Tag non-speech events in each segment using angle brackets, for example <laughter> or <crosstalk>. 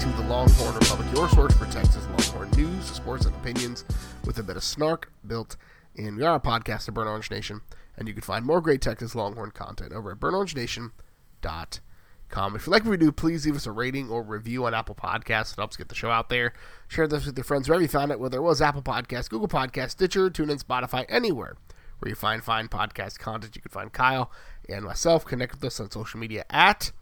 to the Longhorn Republic, your source for Texas Longhorn news, sports, and opinions with a bit of snark built in. We are a podcast of Burnt Orange Nation, and you can find more great Texas Longhorn content over at burnorangenation.com. If you like what we do, please leave us a rating or review on Apple Podcasts. It helps get the show out there. Share this with your friends wherever you found it, whether it was Apple Podcasts, Google Podcasts, Stitcher, TuneIn, Spotify, anywhere where you find fine podcast content. You can find Kyle and myself. Connect with us on social media at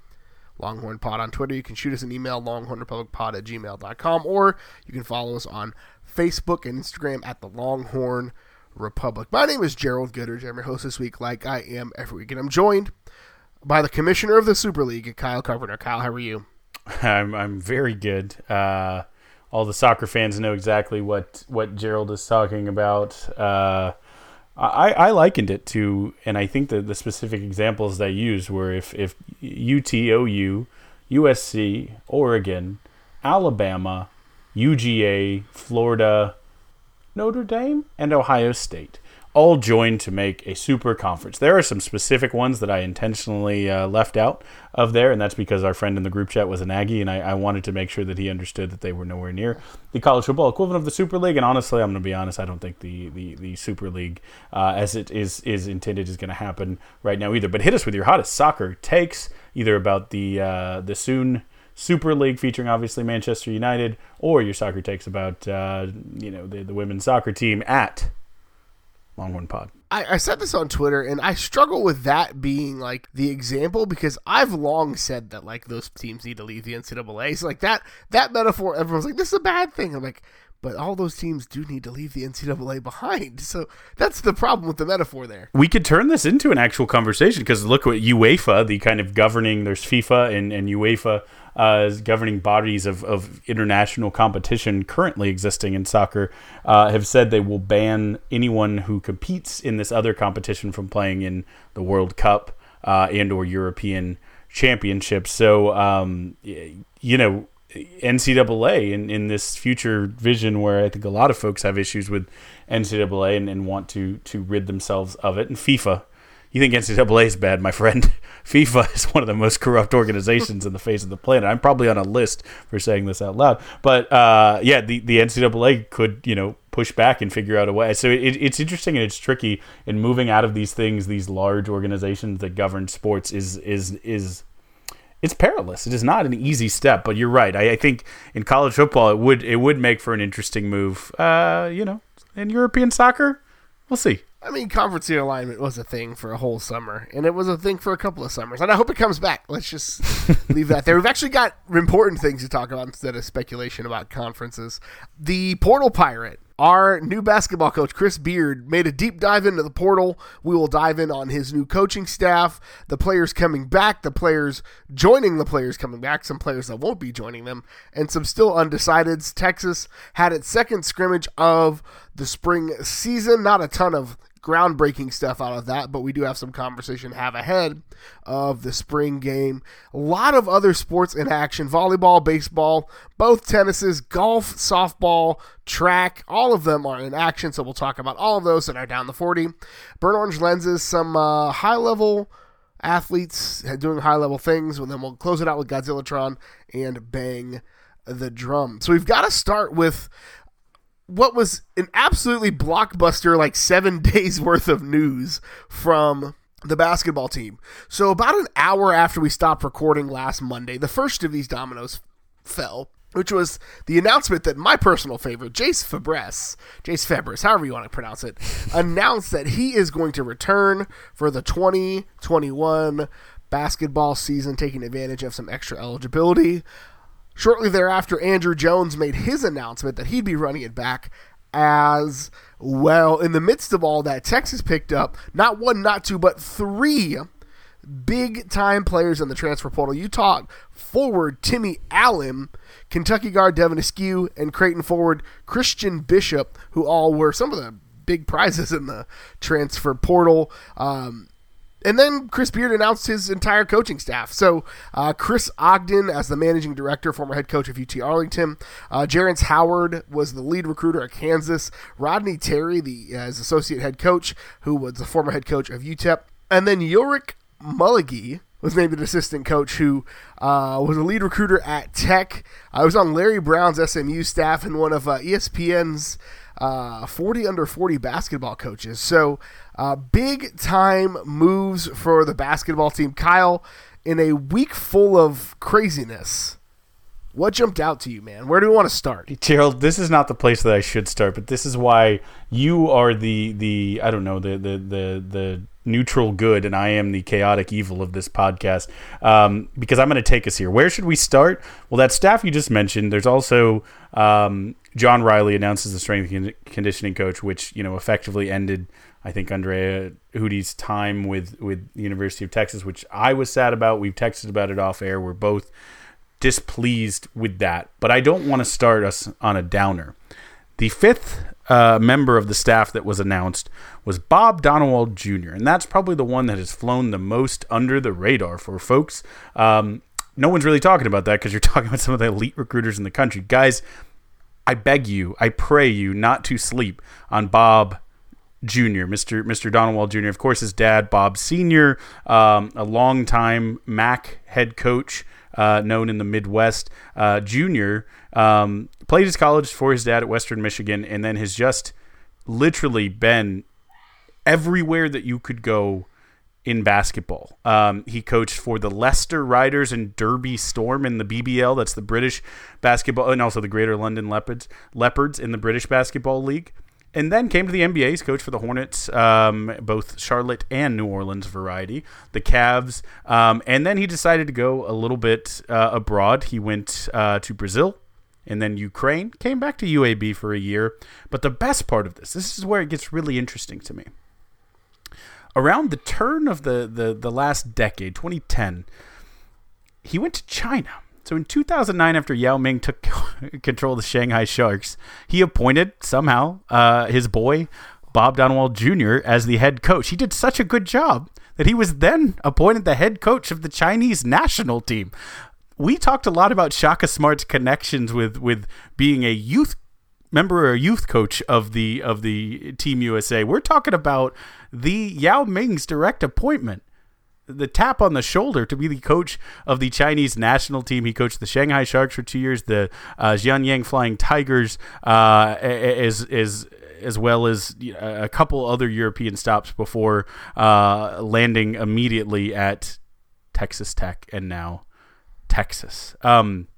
Longhorn Pod on Twitter. You can shoot us an email, longhornrepublicpod at gmail.com, or you can follow us on Facebook and Instagram at the Longhorn Republic. My name is Gerald Goodridge. I'm your host this week, like I am every week, and I'm joined by the commissioner of the Super League, Kyle Carpenter. Kyle, how are you? <laughs> I'm I'm very good. Uh, all the soccer fans know exactly what what Gerald is talking about. Uh, I, I likened it to, and I think that the specific examples they used were if, if UTOU, USC, Oregon, Alabama, UGA, Florida, Notre Dame, and Ohio State all joined to make a super conference. There are some specific ones that I intentionally uh, left out of there, and that's because our friend in the group chat was an Aggie, and I, I, wanted to make sure that he understood that they were nowhere near the college football equivalent of the Super League. And honestly, I'm going to be honest, I don't think the the, the Super League, uh, as it is is intended, is going to happen right now either. But hit us with your hottest soccer takes, either about the uh, the soon. Super League featuring obviously Manchester United, or your soccer takes about uh, you know the, the women's soccer team at Longhorn Pod. I, I said this on Twitter, and I struggle with that being like the example because I've long said that like those teams need to leave the NCAA. So like that that metaphor, everyone's like, this is a bad thing. I'm like, but all those teams do need to leave the NCAA behind. So that's the problem with the metaphor there. We could turn this into an actual conversation because look what UEFA, the kind of governing, there's FIFA and, and UEFA uh, governing bodies of, of international competition currently existing in soccer uh, have said they will ban anyone who competes in this other competition from playing in the World Cup uh, and or European Championships. So um, you know. NCAA in, in this future vision where I think a lot of folks have issues with NCAA and, and want to to rid themselves of it. And FIFA you think NCAA is bad, my friend? <laughs> FIFA is one of the most corrupt organizations in the face of the planet. I'm probably on a list for saying this out loud, but uh, yeah, the the NCAA could you know push back and figure out a way. So it, it's interesting and it's tricky in moving out of these things. These large organizations that govern sports is is is it's perilous. It is not an easy step, but you're right. I, I, think in college football, it would it would make for an interesting move. Uh, you know, in European soccer, we'll see. I mean, conference realignment was a thing for a whole summer, and it was a thing for a couple of summers, and I hope it comes back. Let's just <laughs> leave that there. We've actually got important things to talk about instead of speculation about conferences. The Portal Pirate our new basketball coach, Chris Beard, made a deep dive into the portal. We will dive in on his new coaching staff, the players coming back, the players joining the players coming back, some players that won't be joining them, and some still undecideds. Texas had its second scrimmage of the spring season. Not a ton of groundbreaking stuff out of that, but we do have some conversation have ahead of the spring game. A lot of other sports in action volleyball, baseball, both tennises, golf, softball, track, all of them are in action. So we'll talk about all of those that are down the 40. Burn Orange lenses, some uh, high level athletes doing high level things, and then we'll close it out with Godzillatron and Bang the Drum. So we've got to start with what was an absolutely blockbuster, like seven <laughs> days worth of news from the basketball team. So, about an hour after we stopped recording last Monday, the first of these dominoes fell, which was the announcement that my personal favorite, Jase Febres, Jase Febres, however you want to pronounce it, <laughs> announced that he is going to return for the 2021 basketball season, taking advantage of some extra eligibility. Shortly thereafter, Andrew Jones made his announcement that he'd be running it back as well. In the midst of all that, Texas picked up not one, not two, but three big time players in the transfer portal. Utah forward Timmy Allen, Kentucky guard Devin Askew, and Creighton forward Christian Bishop, who all were some of the big prizes in the transfer portal. Um, and then Chris Beard announced his entire coaching staff. So uh, Chris Ogden as the managing director, former head coach of UT Arlington. Uh, Howard was the lead recruiter at Kansas. Rodney Terry, the as associate head coach, who was the former head coach of UTEP. And then Ulric Maligi was named an assistant coach who uh, was a lead recruiter at Tech. I was on Larry Brown's SMU staff and one of uh, ESPN's uh, 40 under 40 basketball coaches. So uh, big time moves for the basketball team. Kyle, in a week full of craziness, what jumped out to you, man? Where do we want to start? Gerald, this is not the place that I should start, but this is why you are the the I don't know the the the the neutral good, and I am the chaotic evil of this podcast. Um, because I'm going to take us here. Where should we start? Well, that staff you just mentioned. There's also um, John Riley announces the strength and conditioning coach, which you know effectively ended. I think Andrea Hudy's time with with the University of Texas, which I was sad about. We've texted about it off air. We're both displeased with that. But I don't want to start us on a downer. The fifth uh, member of the staff that was announced was Bob Donewald Jr., and that's probably the one that has flown the most under the radar for folks. Um, no one's really talking about that because you're <laughs> talking about some of the elite recruiters in the country. Guys, I beg you, I pray you not to sleep on Bob Jr., Mr. Mr. Donewald Jr. Of course, his dad, Bob Sr., um, a longtime MAC head coach uh, known in the Midwest. Uh, junior um, played his college for his dad at Western Michigan, and then has just literally been everywhere that you could go in basketball. Um, he coached for the Leicester Riders and Derby Storm in the BBL. That's the British basketball, and also the Greater London Leopards, Leopards in the British Basketball League and then came to the NBA. He's coached for the Hornets, um, both Charlotte and New Orleans variety, the Cavs, um, and then he decided to go a little bit uh, abroad. He went uh, to Brazil and then Ukraine, came back to UAB for a year. But the best part of this, this is where it gets really interesting to me. Around the turn of the, the, the last decade, 2010, he went to China so in 2009, after Yao Ming took <laughs> control of the Shanghai Sharks, he appointed somehow uh, his boy Bob Donewald Jr. as the head coach. He did such a good job that he was then appointed the head coach of the Chinese national team. We talked a lot about Shaka Smart's connections with with being a youth member or youth coach of the of the Team USA. We're talking about the Yao Ming's direct appointment the tap on the shoulder to be the coach of the Chinese national team. He coached the Shanghai Sharks for two years, the uh, Xinjiang Flying Tigers, uh, as as as well as a couple other European stops before uh, landing immediately at Texas Tech and now Texas. Um,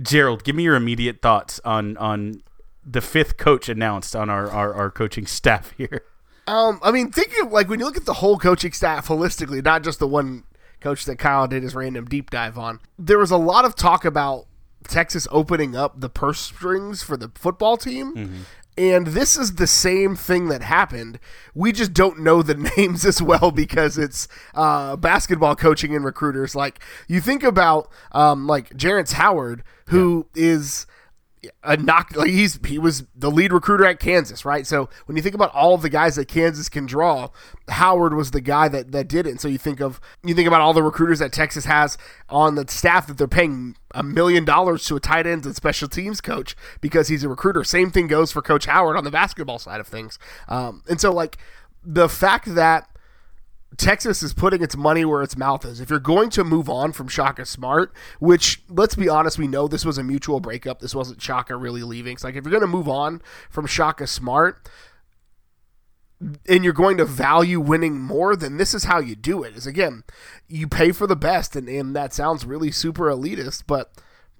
Gerald, give me your immediate thoughts on on the fifth coach announced on our, our, our coaching staff here. Um, I mean, thinking of, like when you look at the whole coaching staff holistically, not just the one coach that Kyle did his random deep dive on, there was a lot of talk about Texas opening up the purse strings for the football team. Mm-hmm. And this is the same thing that happened. We just don't know the <laughs> names as well because it's uh, basketball coaching and recruiters. Like you think about, um, like Jerrance Howard, who yeah. is a knock like he's he was the lead recruiter at Kansas, right? So when you think about all of the guys that Kansas can draw, Howard was the guy that that did it. And so you think of you think about all the recruiters that Texas has on the staff that they're paying a million dollars to a tight ends and special teams coach because he's a recruiter. Same thing goes for Coach Howard on the basketball side of things. Um, and so like the fact that Texas is putting its money where its mouth is. If you're going to move on from Shaka Smart, which let's be honest, we know this was a mutual breakup. This wasn't Shaka really leaving. It's like if you're going to move on from Shaka Smart, and you're going to value winning more, then this is how you do it. Is again, you pay for the best, and, and that sounds really super elitist, but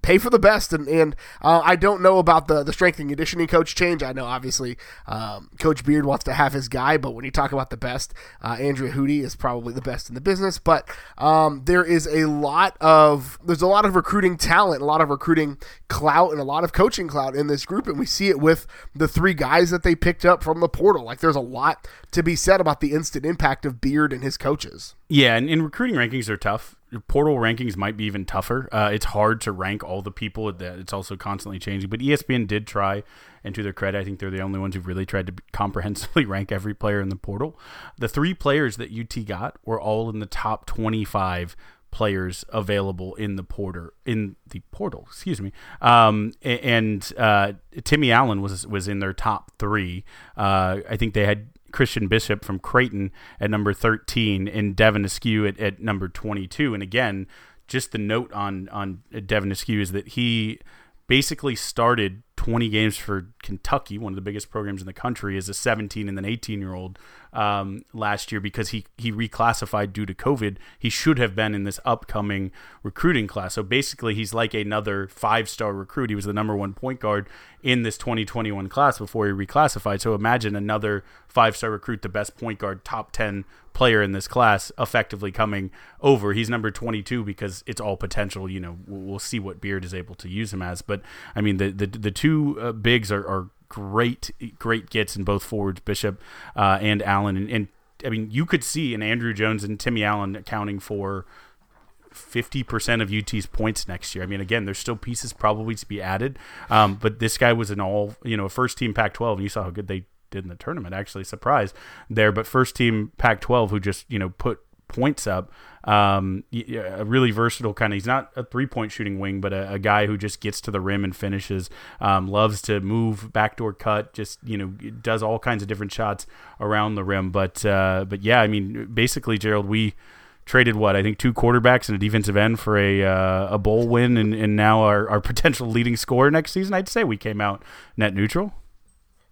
pay for the best. And, and uh, I don't know about the, the strength and conditioning coach change. I know obviously um, Coach Beard wants to have his guy, but when you talk about the best, uh, Andrea Hudy is probably the best in the business. But um, there is a lot of there's a lot of recruiting talent, a lot of recruiting clout, and a lot of coaching clout in this group, and we see it with the three guys that they picked up from the portal. Like there's a lot to be said about the instant impact of Beard and his coaches. Yeah, and, and recruiting rankings are tough portal rankings might be even tougher. Uh, it's hard to rank all the people. That it's also constantly changing. But ESPN did try, and to their credit, I think they're the only ones who've really tried to comprehensively <laughs> rank every player in the portal. The three players that UT got were all in the top twenty-five players available in the porter in the portal. Excuse me. Um, and uh, Timmy Allen was was in their top three. Uh, I think they had Christian Bishop from Creighton at number 13 and Devin Askew at, at number 22. And again, just the note on on Devin Askew is that he basically started 20 games for Kentucky, one of the biggest programs in the country, as a 17 and then 18 year old um, last year because he he reclassified due to COVID. He should have been in this upcoming recruiting class. So basically, he's like another five star recruit. He was the number one point guard in this 2021 class before he reclassified. So imagine another five star recruit, the best point guard, top 10 player in this class, effectively coming over. He's number 22 because it's all potential. You know, we'll, see what Beard is able to use him as. But I mean, the the, the two uh, bigs are, are great, great gets in both forwards, Bishop uh, and Allen. And, and, I mean, you could see an Andrew Jones and Timmy Allen accounting for 50% of UT's points next year. I mean, again, there's still pieces probably to be added. Um, but this guy was an all, you know, first team Pac 12, and you saw how good they did in the tournament. Actually, surprised there. But first team Pac 12 who just, you know, put points up. Um, a really versatile kind of. He's not a three point shooting wing, but a, a, guy who just gets to the rim and finishes. Um, loves to move, backdoor cut. Just you know, does all kinds of different shots around the rim. But uh, but yeah, I mean, basically, Gerald, we traded what I think two quarterbacks and a defensive end for a uh, a bowl win, and, and now our, our <laughs> potential leading scorer next season. I'd say we came out net neutral.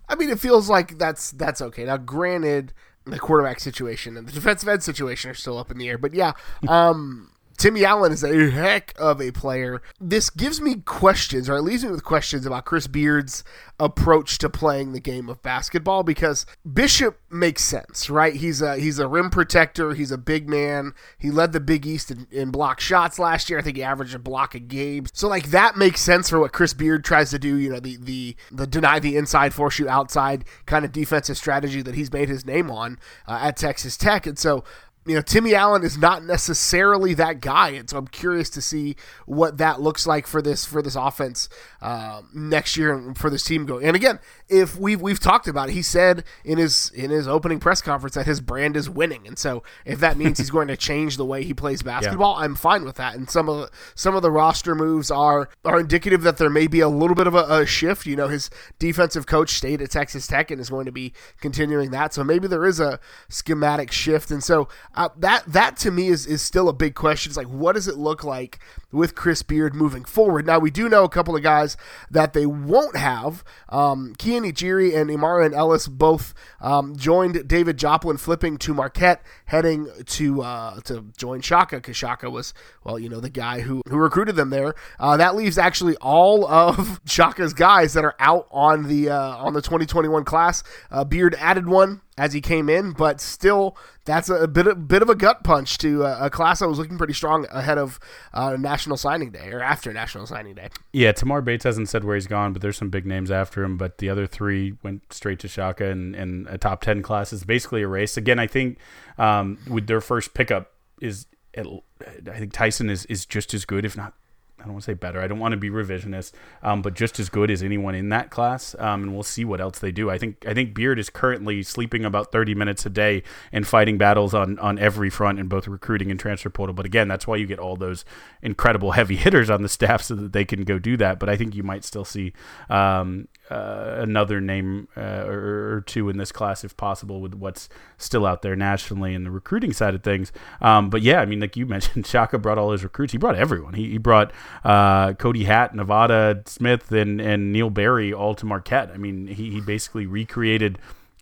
I mean, it feels like that's that's okay. Now, granted, the quarterback situation and the defensive end situation are still up in the air. But yeah, um, Timmy Allen is a heck of a player. This gives me questions, or it leaves me with questions about Chris Beard's approach to playing the game of basketball because Bishop makes sense, right? He's a he's a rim protector. He's a big man. He led the Big East in, in block shots last year. I think he averaged a block a game. So like that makes sense for what Chris Beard tries to do. You know, the the the deny the inside, force you outside kind of defensive strategy that he's made his name on uh, at Texas Tech. And so you know, Timmy Allen is not necessarily that guy, and so I'm curious to see what that looks like for this for this offense uh, next year and for this team going. And again, if we've we've talked about it, he said in his in his opening press conference that his brand is winning, and so if that means he's going to <laughs> change the way he plays basketball, yeah. I'm fine with that. And some of the, some of the roster moves are are indicative that there may be a little bit of a, a shift. You know, his defensive coach stayed at Texas Tech and is going to be continuing that, so maybe there is a schematic shift, and so uh, that that to me is is still a big question. It's like what does it look like with Chris Beard moving forward? Now we do know a couple of guys that they won't have. Um, Keeyan Itejere and Emarion Ellis both um, joined David Joplin flipping to Marquette, heading to uh, to join Shaka because Shaka was well, you know, the guy who who recruited them there. Uh, that leaves actually all of <laughs> Shaka's guys that are out on the uh, on the 2021 class. Uh, Beard added one as he came in, but still, that's a, bit of, bit of a gut punch to a, a class that was looking pretty strong ahead of uh, National Signing Day or after National Signing Day. Yeah, Tamar Bates hasn't said where he's gone, but there's some big names after him. But the other three went straight to Shaka, and, and a top ten class is basically a race. Again, I think um, with their first pickup is. I think Tyson is, is just as good, if not I don't want to say better. I don't want to be revisionist, um, but just as good as anyone in that class. Um, and we'll see what else they do. I think I think Beard is currently sleeping about 30 minutes a day and fighting battles on on every front in both recruiting and transfer portal. But again, that's why you get all those incredible heavy <laughs> hitters on the staff so that they can go do that. But I think you might still see um, uh, another name uh, or, two in this class if possible with what's still out there nationally in the recruiting side of things. Um, but yeah, I mean, like you <laughs> mentioned, Shaka brought all his recruits. He brought everyone. He, he brought uh, Cody Hatt, Nevada Smith, and, and Neill Berry all to Marquette. I mean, he, he basically recreated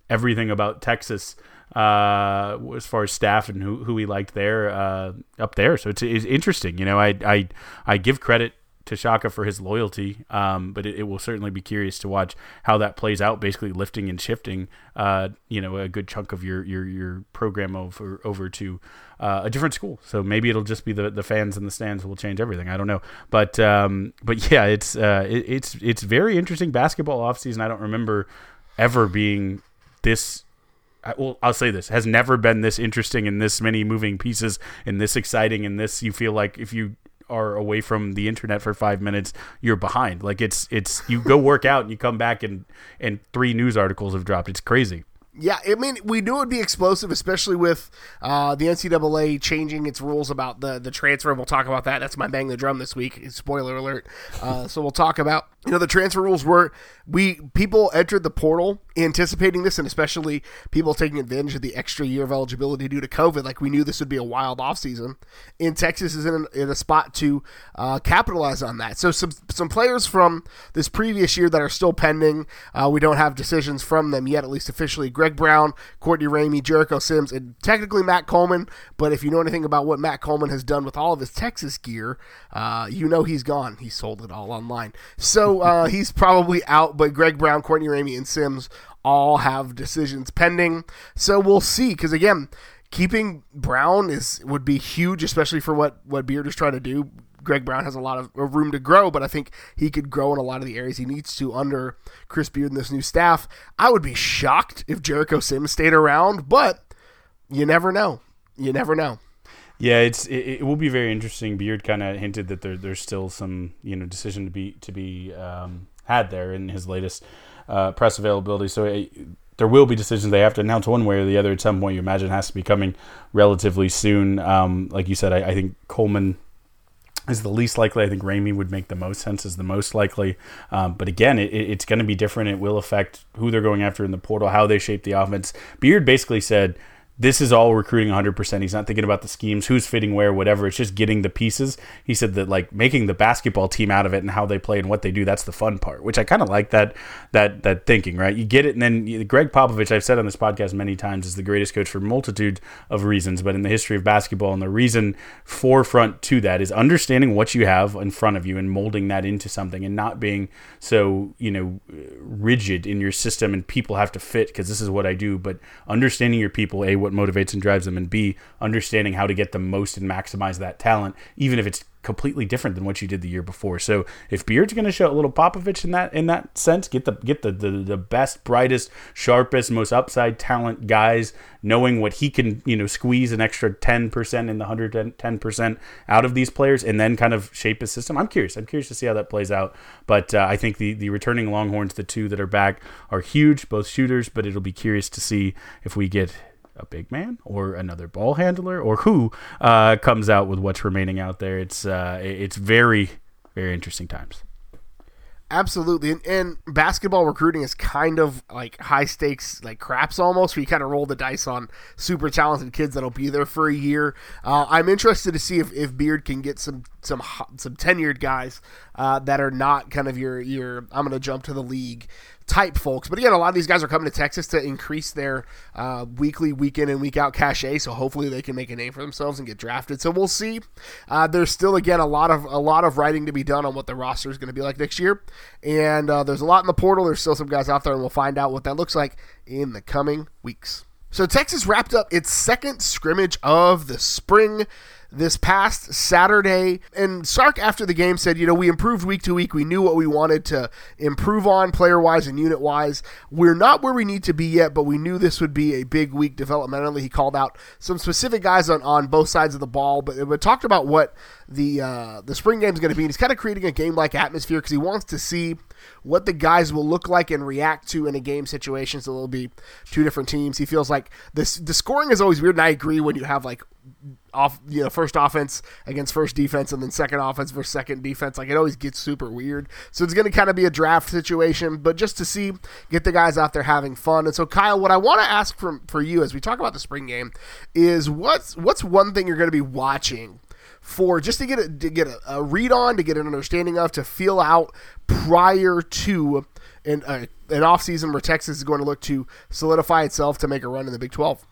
everything about Texas uh, as far as staff and who, who he liked there uh, up there. So it's, it's interesting. You know, I, I, I give credit to Shaka for his loyalty, um, but it, it, will certainly be curious to watch how that plays out. Basically, lifting and shifting, uh, you know, a good chunk of your your, your program over over to uh, a different school. So maybe it'll just be the, the fans in the stands will change everything. I don't know, but um, but yeah, it's uh, it, it's it's very interesting basketball offseason. I don't remember ever being this well, I'll say this has never been this interesting and this many moving pieces and this exciting and this you feel like if you are away from the internet for five minutes, you're behind. Like it's it's you go work out and you come back and and three news articles have dropped. It's crazy. Yeah, I mean, we knew it would be explosive, especially with uh, the NCAA changing its rules about the the transfer. We'll talk about that. That's my bang the drum this week. Spoiler alert. Uh, <laughs> so we'll talk about you know the transfer rules were we people entered the portal anticipating this, and especially people taking advantage of the extra year of eligibility due to COVID. Like we knew this would be a wild offseason. And Texas is in, in a spot to uh, capitalize on that. So some some players from this previous year that are still pending. Uh, we don't have decisions from them yet, at least officially. Greg Brown, Courtney Ramey, Jericho Sims, and technically Matt Coleman. But if you know anything about what Matt Coleman has done with all of his Texas gear, uh, you know he's gone. He sold it all online. So uh, <laughs> he's probably out, but Greg Brown, Courtney Ramey, and Sims all have decisions pending. So we'll see. Because again, keeping Brown is would be huge, especially for what what Beard is trying to do. Greg Brown has a lot of room to grow, but I think he could grow in a lot of the areas he needs to under Chris Beard and this new staff. I would be shocked if Jericho Sims stayed around, but you never know. You never know. Yeah, it's it, it, will be very interesting. Beard kind of hinted that there, there's still some you know decision to be to be um, had there in his latest uh, press availability. So it, there will be decisions they have to announce one way or the other at some point. You imagine has to be coming relatively soon. Um, like you said, I, I, think Coleman is the least likely. I think Ramey would make the most sense as the most likely. Um, but again, it, it's going to be different. It will affect who they're going after in the portal, how they shape the offense. Beard basically said this is all recruiting 100%. He's not thinking about the schemes, who's fitting where, whatever. It's just getting the pieces. He said that like making the basketball team out of it and how they play and what they do, that's the fun part, which I kind of like that that that thinking, right? You get it and then Gregg Popovich, I've said on this podcast many times is the greatest coach for multitude of reasons, but in the history of basketball and the reason forefront to that is understanding what you have in front of you and molding that into something and not being so, you know, rigid in your system and people have to fit because this is what I do, but understanding your people, A, what motivates and drives them, and B, understanding how to get the most and maximize that talent, even if it's completely different than what you did the year before. So if Beard's going to show a little Popovich in that in that sense, get the get the, the the best, brightest, sharpest, most upside talent guys, knowing what he can you know squeeze an extra ten percent in the hundred ten percent out of these players, and then kind of shape his system. I'm curious. I'm curious to see how that plays out. But uh, I think the the returning Longhorns, the two that are back, are huge, both shooters. But it'll be curious to see if we get a big man or another ball handler or who uh, comes out with what's remaining out there. It's uh, it's very very interesting times. Absolutely, and, and, basketball recruiting is kind of like high stakes, like craps almost. Where you kind of roll the dice on super talented kids that'll be there for a year. Uh, I'm interested to see if, if Beard can get some some some tenured guys uh, that are not kind of your your I'm going to jump to the league type folks. But again, a lot of these guys are coming to Texas to increase their uh, weekly, week in, and week out cachet. So hopefully they can make a name for themselves and get drafted. So we'll see. Uh, there's still again a lot of a lot of writing to be done on what the roster is going to be like next year, and uh, there's a lot in the portal. There's still some guys out there, and we'll find out what that looks like in the coming weeks. So Texas wrapped up its second scrimmage of the spring this past Saturday. And Sark, after the game, said, You know, we improved week to week. We knew what we wanted to improve on player wise and unit wise. We're not where we need to be yet, but we knew this would be a big week developmentally. He called out some specific guys on, on both sides of the ball, but, but talked about what the, uh, the spring game is going to be. And he's kind of creating a game like atmosphere because he wants to see what the guys will look like and react to in a game situation. So there'll be two different teams. He feels like this the scoring is always weird, and I agree when you have like off you know first offense against first defense and then second offense versus second defense. Like it always gets super weird. So it's going to kind of be a draft situation but just to see get the guys out there having fun. And so Kyle what I want to ask from for you as we talk about the spring game is what's what's one thing you're going to be watching for just to get a, to get a, a, read on, to get an understanding of, to feel out prior to an, uh, an off season where Texas is going to look to solidify itself to make a run in the Big 12.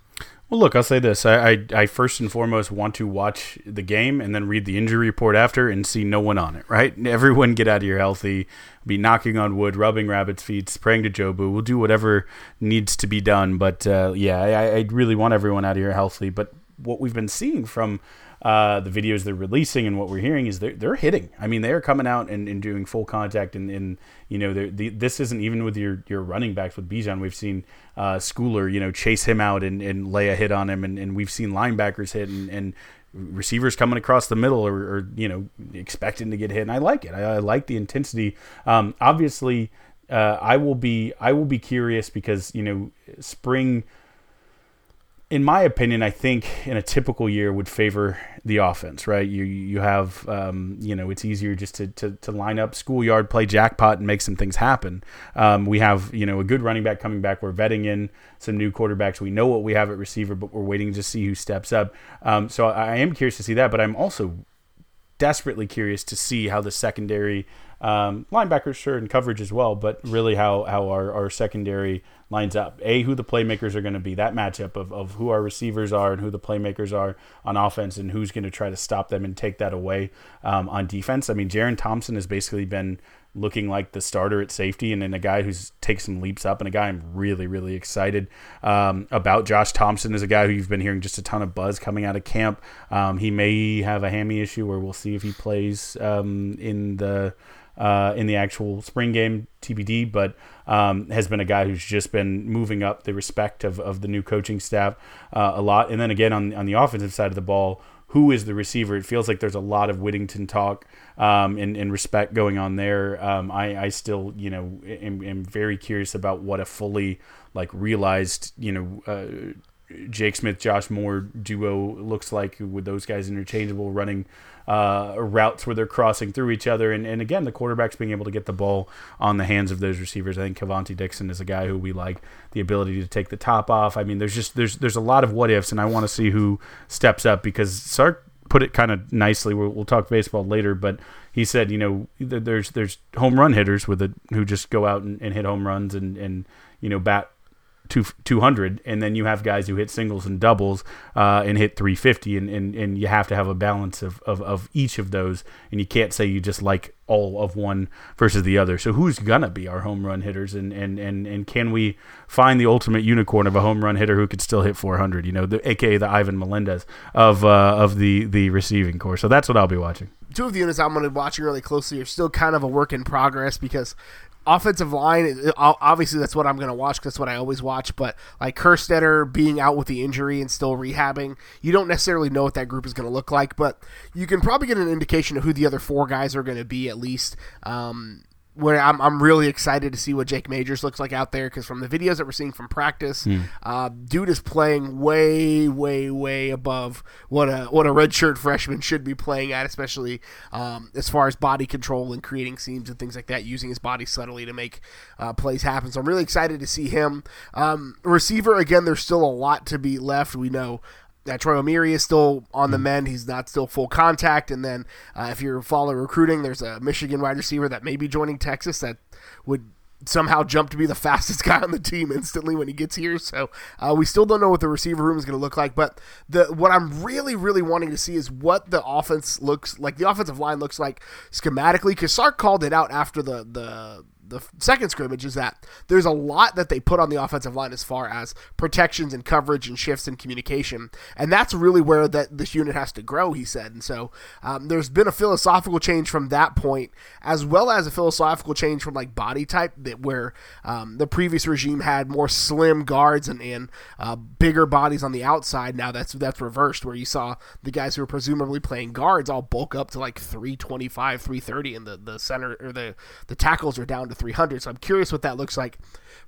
Well, look, I'll say this: I, I, I, first and foremost want to watch the game and then read the injury report after and see no one on it. Right? <laughs> Everyone get out of here healthy. Be knocking on wood, rubbing rabbits' feet, praying to Jobu. We'll do whatever needs to be done. But uh, yeah, I, I really want everyone out of here healthy. But what we've been seeing from uh, the videos they're releasing and what we're hearing is they're, they're hitting. I mean, they are coming out and, and doing full contact. And, and you know, the, this isn't even with your, your running backs with Bijan. We've seen uh, Schooler, you know, chase him out and, and lay a hit on him. And, and we've seen linebackers hit and, and receivers coming across the middle or, or, you know, expecting to get hit. And I like it. I, I like the intensity. Um, obviously, uh, I will be I will be curious because you know spring in my opinion, I think in a typical year would favor the offense, right? You you have um, you know it's easier just to, to, to line up schoolyard, play jackpot, and make some things happen. Um, we have you know a good running back coming back. We're vetting in some new quarterbacks. We know what we have at receiver, but we're waiting to see who steps up. Um, so I am curious to see that, but I'm also desperately curious to see how the secondary um, linebackers, sure, and coverage as well, but really how, how our, our secondary lines up. A, who the playmakers are going to be, that matchup of, of who our receivers are and who the playmakers are on offense and who's going to try to stop them and take that away um, on defense. I mean, Jerrin Thompson has basically been looking like the starter at safety and then a guy who's takes some leaps up and a guy I'm really, really excited um, about. Josh Thompson is a guy who you've been hearing just a ton of buzz coming out of camp. Um, he may have a hammy issue where we'll see if he plays um, in the uh, in the actual spring game, TBD, but um, has been a guy who's just been moving up the respect of, of the new coaching staff uh, a lot. And then again, on, on the offensive side of the ball, who is the receiver? It feels like there's a lot of Whittington talk um, and, and respect going on there. Um, I, I still, you know, am, am, very curious about what a fully like realized, you know, uh, Jake Smith, Josh Moore duo looks like with those guys interchangeable running uh, routes where they're crossing through each other. And, and again, the quarterback's being able to get the ball on the hands of those receivers. I think Kelvontay Dixon is a guy who we like the ability to take the top off. I mean, there's just there's there's a lot of what ifs, and I want to see who steps up because Sark put it kind of nicely. We'll, we'll, talk baseball later, but he said, you know, there's there's home run hitters with it who just go out and, and hit home runs and and you know bat two, 200 and then you have guys who hit singles and doubles uh, and hit 350 and, and, and you have to have a balance of, of, of each of those and you can't say you just like all of one versus the other. So who's gonna be our home run hitters? And, and, and, and can we find the ultimate unicorn of a home run hitter who could still hit 400 you know the aka the Ivan Melendez of uh, of the the receiving corps so that's what I'll be watching. Two of the units I'm going to be watching really closely are still kind of a work in progress because offensive line, obviously that's what I'm going to watch. That's what I always watch. But like Kerstetter being out with the injury and still rehabbing, you don't necessarily know what that group is going to look like. But you can probably get an indication of who the other four guys are going to be at least. Um, where I'm, I'm really excited to see what Jake Majors looks like out there because from the videos that we're seeing from practice, mm. uh, dude is playing way, way, way above what a what a redshirt freshman should be playing at, especially um, as far as body control and creating seams and things like that, using his body subtly to make uh, plays happen. So I'm really excited to see him. Um, receiver again, there's still a lot to be left. We know that Troy Omeire is still on the hmm. mend. He's not still full contact. And then uh, if you're following recruiting, there's a Michigan wide receiver that may be joining Texas that would somehow jump to be the <laughs> fastest guy on the team instantly when he gets here. So uh, we still don't know what the receiver room is going to look like. But the what I'm really, really wanting to see is what the offense looks like. The offensive line looks like schematically. Because Sark called it out after the the the second scrimmage is that there's a lot that they put on the offensive line as far as protections and coverage and shifts and communication, and that's really where that this unit has to grow. He said, and so um, there's been a philosophical change from that point, as well as a philosophical change from like body type that where um, the previous regime had more slim guards and, and uh, bigger bodies on the outside. Now that's that's reversed, where you saw the guys who were presumably playing guards all bulk up to like 325, 330, and the the center or the the tackles are down to 300. So I'm curious what that looks like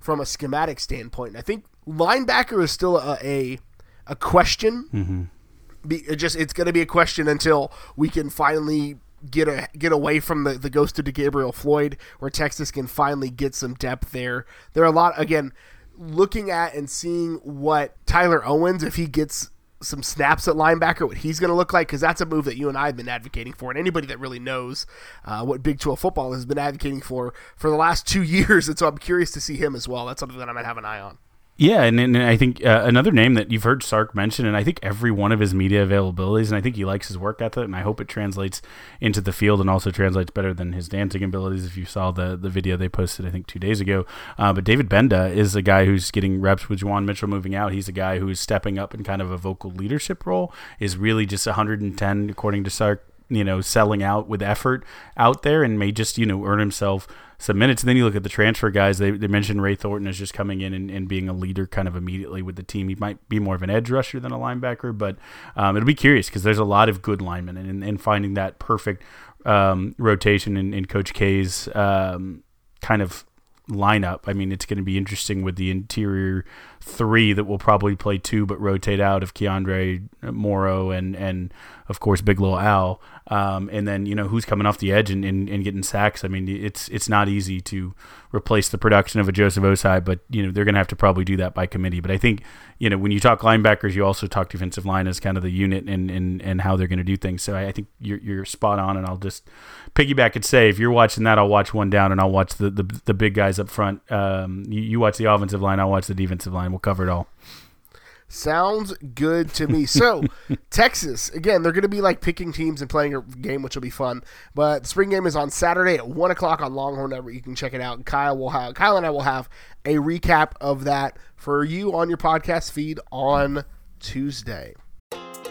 from a schematic standpoint. I think linebacker is still a a, a question. Mm-hmm. be it just it's going to be a question until we can finally get a get away from the the ghost of DeGabriel Floyd, where Texas can finally get some depth there. There are a lot again looking at and seeing what Tyler Owens if he gets some snaps at linebacker, what he's going to look like, because that's a move that you and I have been advocating for, and anybody that really knows uh, what Big 12 football has been advocating for for the last two <laughs> years. And so I'm curious to see him as well. That's something that I might have an eye on. Yeah, and, and I think uh, another name that you've heard Sark mention, and I think every one of his media availabilities, and I think he likes his work ethic, and I hope it translates into the field and also translates better than his dancing abilities. If you saw the the video they posted, I think two days ago, uh, but David Gbenda is a guy who's getting reps with Juwan Mitchell moving out. He's a guy who's stepping up in kind of a vocal leadership role. Is really just 110 according to Sark you know, selling out with effort out there and may just, you know, earn himself some minutes. And then you look at the transfer guys. They, they mentioned Ray Thornton is just coming in and, and being a leader kind of immediately with the team. He might be more of an edge rusher than a linebacker, but um, it'll be curious because there's a lot of good linemen and, and finding that perfect um, rotation in, in Coach K's um, kind of lineup. I mean, it's going to be interesting with the interior three that will probably play two but rotate out of Keandre Morrow and and of course Big Little Al. Um, and then you know who's coming off the edge and, and, and, getting sacks. I mean, it's it's not easy to replace the production of a Joseph Ossai, but you know they're going to have to probably do that by committee. But I think you know when you talk linebackers, you also talk defensive line as kind of the unit and and, and how they're going to do things. So I, I, think you're, you're spot on, and I'll just piggyback and say if you're watching that, I'll watch one down and I'll watch the the, the big guys up front. Um, you, you watch the offensive line, I'll watch the defensive line. We'll cover it all. Sounds good to me. So, <laughs> Texas, again, they're going to be like picking teams and playing a game, which will be fun. But the spring game is on Saturday at 1 o'clock on Longhorn Network. You can check it out. Kyle will have Kyle and I will have a recap of that for you on your podcast feed on Tuesday.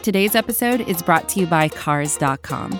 Today's episode is brought to you by Cars.com.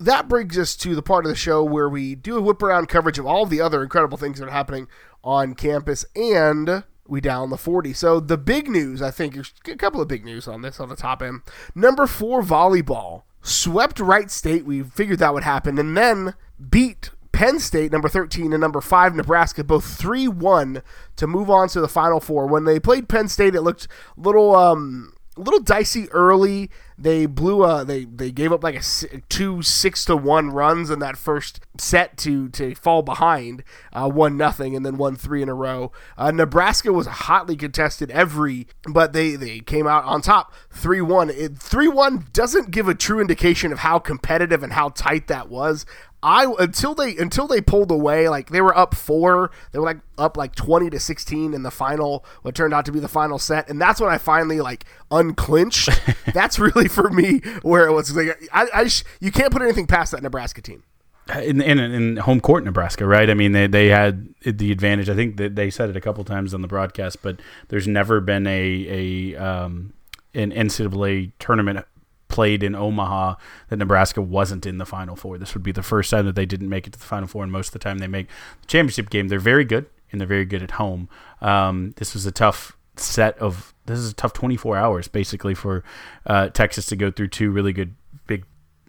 that brings us to the part of the show where we do a whip around coverage of all the other incredible things that are happening on campus and we down the 40. So the big news, I think, a couple of big news on this on the top end. Number four volleyball swept Wright State. We figured that would happen, and then beat Penn State, number 13, and number 5, Nebraska, both 3 1 to move on to the Final Four. When they played Penn State, it looked a little. Um, a little dicey early. They blew a they they gave up like a two six to one runs in that first set to to fall behind uh, one nothing and then won three in a row. Uh, Nebraska was hotly contested every, but they they came out on top three one. Three one doesn't give a true indication of how competitive and how tight that was. I until they until they pulled away, like they were up four, they were like up like twenty to sixteen in the final, what turned out to be the final set, and that's when I finally like unclinched. <laughs> that's really for me where it was like I, I sh- you can't put anything past that Nebraska team. In, in, in home court Nebraska, right? I mean, they they had the advantage. I think that they said it a couple times on the broadcast, but there's never been a a um, an NCAA tournament played in Omaha that Nebraska wasn't in the Final Four. This would be the first time that they didn't make it to the Final Four, and most of the time they make the championship game. They're very good, and they're very good at home. Um, this was a tough set of this is a tough 24 hours basically for uh, Texas to go through two really good Big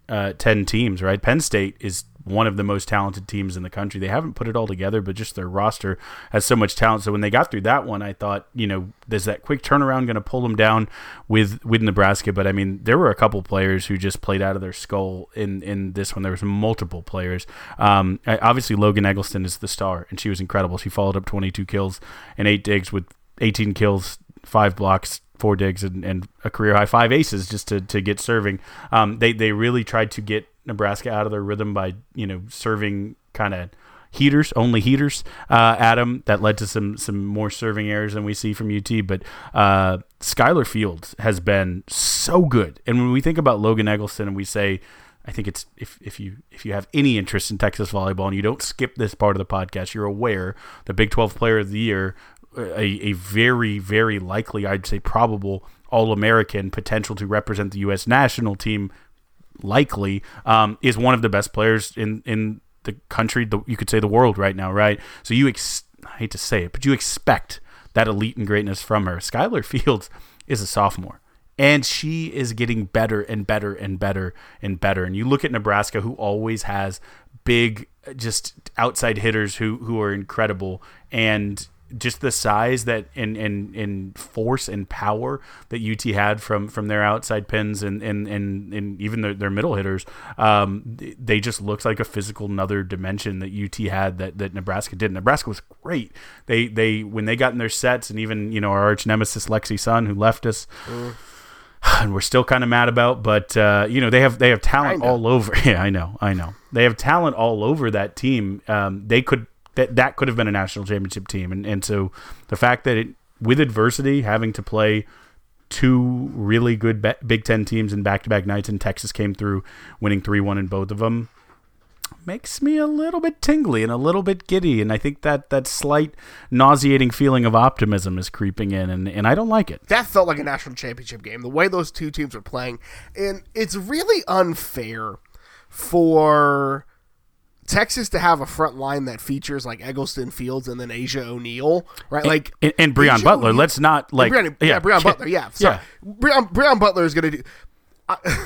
uh, Ten teams. Right, Penn State is one of the most talented teams in the country. They haven't put it all together, but just their roster has so much talent. So when they got through that one, I thought, you know, there's that quick turnaround going to pull them down with with Nebraska. But I mean, there were a couple players who just played out of their skull in in this one. There was multiple players. Um, obviously, Logan Eggleston is the star, and she was incredible. She followed up 22 kills and eight digs with 18 kills, five blocks, four digs and, and, a career high five aces just to, to get serving. Um, they they really tried to get Nebraska out of their rhythm by you know serving kind of heaters, only heaters uh, them. That led to some some more serving errors than we see from UT. But uh, Skylar Fields has been so good, and when we think about Logan Eggleston and we say. I think it's if, if you if you have any interest in Texas volleyball and you don't skip this part of the podcast, you're aware the Big 12 Player of the Year, a, a very very likely I'd say probable All American potential to represent the U.S. national team, likely um, is one of the best players in in the country. The, you could say the world right now, right? So you ex- I hate to say it, but you expect that elite and greatness from her. Skylar <laughs> Fields is a sophomore. And she is getting better and better and better and better. And you look at Nebraska, who always has big, just outside hitters who who are incredible, and just the size that and, and, and force and power that UT had from from their outside pins and and, and, and even their, their middle hitters, um, they just looked like a physical another dimension that UT had that, that Nebraska did. Nebraska was great. They they when they got in their sets and even you know our arch nemesis Lexi Sun who left us. Mm. <sighs> And we're still kind of mad about, but uh, you know they have they have talent all over. <laughs> Yeah, I know, I know. They have talent all over that team. Um, they could that that could have been a national championship team. And and so the fact that it with adversity having to play two really good Big Ten teams in back to back nights, and Texas came through winning three one in both of them. Makes me a little bit tingly and a little bit giddy, and I think that that slight nauseating feeling of optimism is creeping in, and, and I don't like it. That felt like a national championship game. The way those two teams were playing, and it's really unfair for Texas to have a front line that features like Eggleston Fields and then Asjia O'Neal, right? Like and, and Brionne Butler. O'Neal, let's not like Breon, yeah, yeah, Brionne Butler. Yeah, <laughs> sorry. yeah. Breon, Brionne Butler is going to do. Uh, <laughs>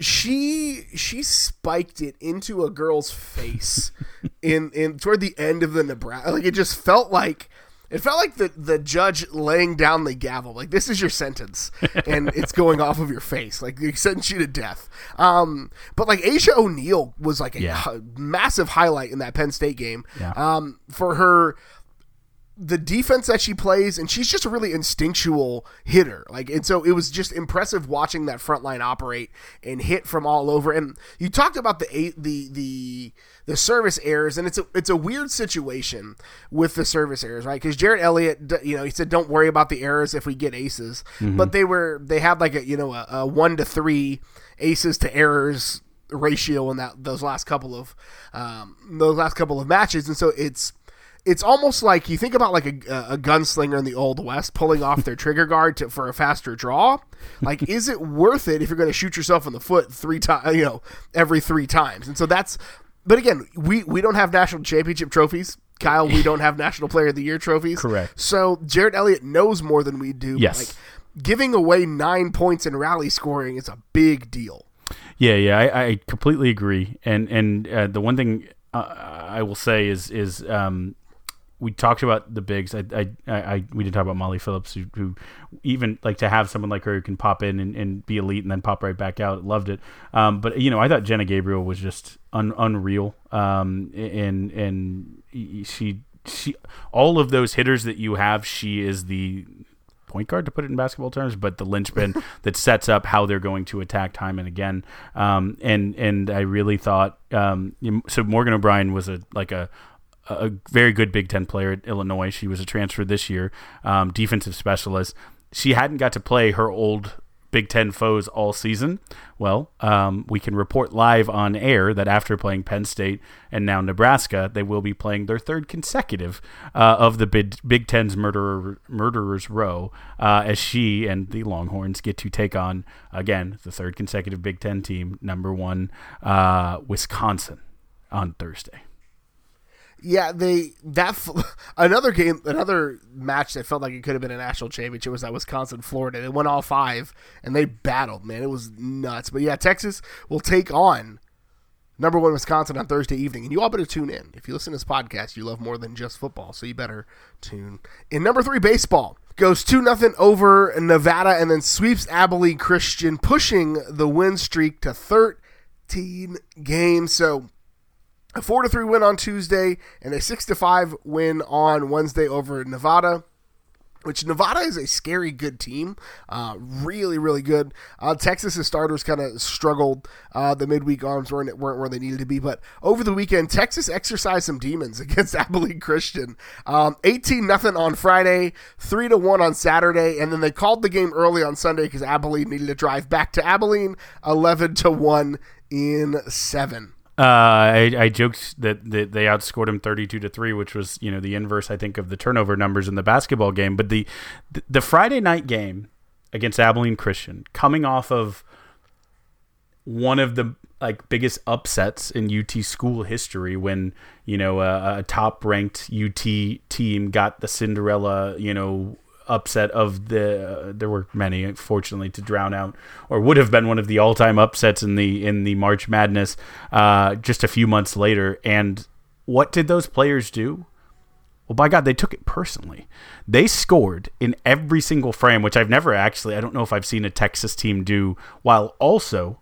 she she spiked it into a girl's face <laughs> in in toward the end of the Nebraska. Like it just felt like it felt like the the judge laying down the gavel, like this is your sentence, and <laughs> it's going off of your face, like they sentence you to death. Um, but like Asjia O'Neal was like a yeah. massive highlight in that Penn State game. Yeah. Um, for her the defense that she plays, and she's just a really instinctual hitter. Like, and so it was just impressive watching that front line operate and hit from all over. And you talked about the the the the service errors, and it's a it's a weird situation with the service errors, right? Because Jerritt Elliott, you know, he said, "Don't worry about the errors if we get aces," mm-hmm. but they were they had like a you know a, a one to three aces to errors ratio in that those last couple of um, those last couple of matches, and so it's it's almost like you think about like a, a gunslinger in the old west pulling off their <laughs> trigger guard to, for a faster draw. Like, is it worth it if you're going to shoot yourself in the foot three times, you know, every three times? And so that's. But again, we we don't have national championship trophies. Kyle, we don't have national player of the year trophies. Correct. So Jerritt Elliott knows more than we do. Yes. Like, giving away nine points in rally scoring is a big deal. Yeah, yeah, I, I completely agree. And and uh, the one thing uh, I will say is is um, we talked about the bigs. I, I, I, we didn't talk about Molly Phillips, who, who, even like to have someone like her who can pop in and, and be elite and then pop right back out. Loved it. Um, but you know, I thought Jenna Gabriel was just un, unreal. Um, and and she she all of those hitters that you have, she is the point guard to put it in basketball terms, but the linchpin <laughs> that sets up how they're going to attack time and again. Um, and and I really thought um, so. Morgan O'Brien was a like a a very good Big Ten player at Illinois. She was a transfer this year, um, defensive specialist. She hadn't got to play her old Big Ten foes all season. Well, um, we can report live on air that after playing Penn State and now Nebraska, they will be playing their third consecutive uh, of the Big, Big Ten's murderer, murderers row uh, as she and the Longhorns get to take on again the third consecutive Big Ten team, number one uh, Wisconsin, on Thursday. Yeah, they that <laughs> another game, another match that felt like it could have been a national championship was that Wisconsin Florida. They won all five and they battled. Man, it was nuts. But yeah, Texas will take on number one Wisconsin on Thursday evening, and you all better tune in. If you listen to this podcast, you love more than just football, so you better tune in. Number three, baseball goes two nothing over Nevada and then sweeps Abilene Christian, pushing the win streak to thirteen games. So a four to three win on Tuesday and a six to five win on Wednesday over Nevada. Which Nevada is a scary good team, uh, really, really good. Uh, Texas's starters kind of struggled. Uh, the midweek arms weren't weren't where they needed to be, but over the weekend, Texas exercised some demons <laughs> against Abilene Christian. Um, eighteen nothing on Friday, three to one on Saturday, and then they called the game early on Sunday because Abilene needed to drive back to Abilene, eleven to one in seven. Uh, I, I joked that, that they outscored him thirty-two to three, which was you know the inverse, I think, of the turnover numbers in the basketball game. But the the Friday night game against Abilene Christian, coming off of one of the like biggest upsets in UT school history when you know a, a top ranked UT team got the Cinderella you know upset of the uh, there were many fortunately to drown out or would have been one of the all time upsets in the in the March Madness uh, just a few months later and what did those players do? Well, by God, they took it personally. They scored in every single frame, which I've never actually, I don't know if I've seen a Texas team do, while also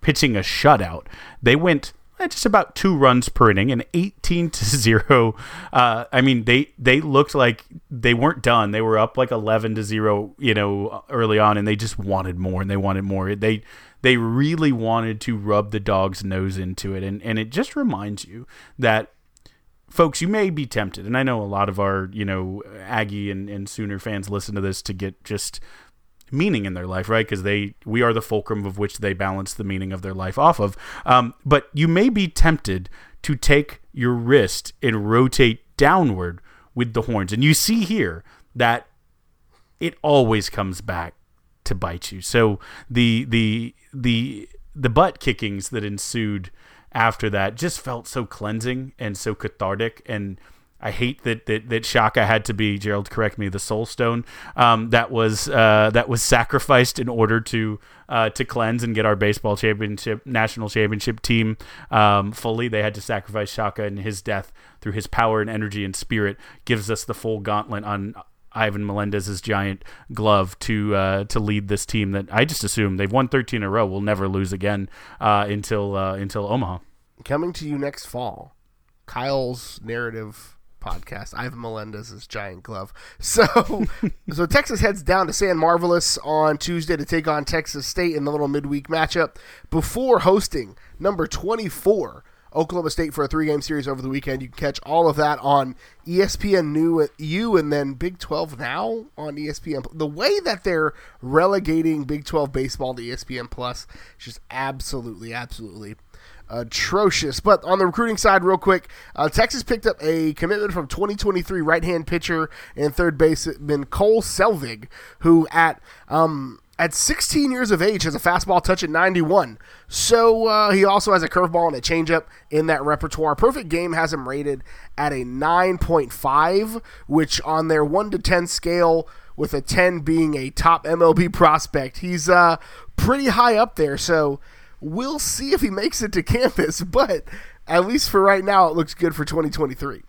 pitching a shutout. They went just about two runs per inning and 18 to <laughs> 0 uh, i mean they they looked like they weren't done. They were up like 11 to 0 you know early on and they just wanted more and they wanted more. They they really wanted to rub the dog's nose into it and and it just reminds you that folks you may be tempted and i know a lot of our you know aggie and, and sooner fans listen to this to get just meaning in their life, right? Because they we are the fulcrum of which they balance the meaning of their life off of. Um, but you may be tempted to take your wrist and rotate downward with the horns, and you see here that it always comes back to bite you. So the the the the butt kickings that ensued after that just felt so cleansing and so cathartic and I hate that that, that Shaka had to be Gerald. Correct me. The Soul Stone um, that was uh, that was sacrificed in order to uh, to cleanse and get our baseball championship national championship team um, fully. They had to sacrifice Shaka and his death through his power and energy and spirit gives us the full gauntlet on Ivan Melendez's giant glove to uh, to lead this team that I just assume they've won 13 in a row. We'll never lose again uh, until uh, until Omaha. Coming to you next fall, Kyle's narrative podcast. Ivan Melendez's giant glove. So, <laughs> so Texas heads down to San Marvelous on Tuesday to take on Texas State in the little midweek matchup before hosting number 24 Oklahoma State for a three-game series over the weekend. You can catch all of that on ESPN New U and then Big 12 now on ESPN. The way that they're relegating Big 12 baseball to ESPN Plus is just absolutely, absolutely atrocious. But on the recruiting side, real quick, uh, Texas picked up a commitment from 2023 right-hand pitcher and third baseman Cole Selvig, who at um, at 16 years of age has a fastball touch at 91. So uh, he also has a curveball and a changeup in that repertoire. Perfect Game has him rated at a 9.5, which on their 1 to 10 scale, with a 10 being a top MLB <laughs> prospect, he's uh, pretty high up there. So We'll see if he makes it to campus, but at least for right now, it looks good for 2023.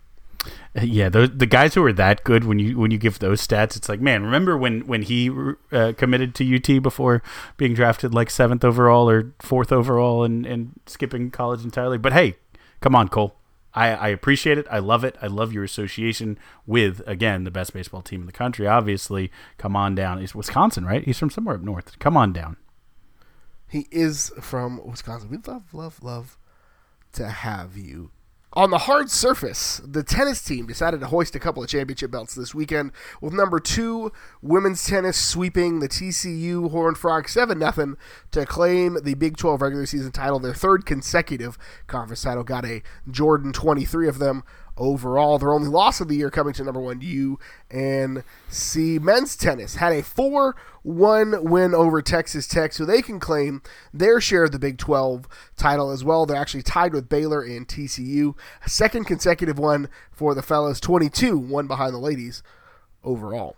Yeah, the the guys who are that good when you when you give those stats, it's like, man, remember when when he uh, committed to UT before being drafted like seventh overall or fourth overall and and skipping college entirely? But hey, come on, Cole. I, I appreciate it. I love it. I love your association with again the best baseball team in the country. Obviously, come on down. He's Wisconsin, right? He's from somewhere up north. Come on down. He is from Wisconsin. We love, love, love to have you. On the hard surface, the tennis team decided to hoist a couple of championship belts this weekend, with number two women's tennis sweeping the TCU Horned Frog 7 0 to claim the Big 12 regular season title, their third consecutive conference title. Got a Jordan 23 of them overall. Their only loss of the year coming to number one UNC men's tennis had a 4 1 win over Texas Tech, so they can claim their share of the Big 12 title as well. They're actually tied with Baylor and TCU. Second consecutive one for the fellas, 22, one behind the ladies overall.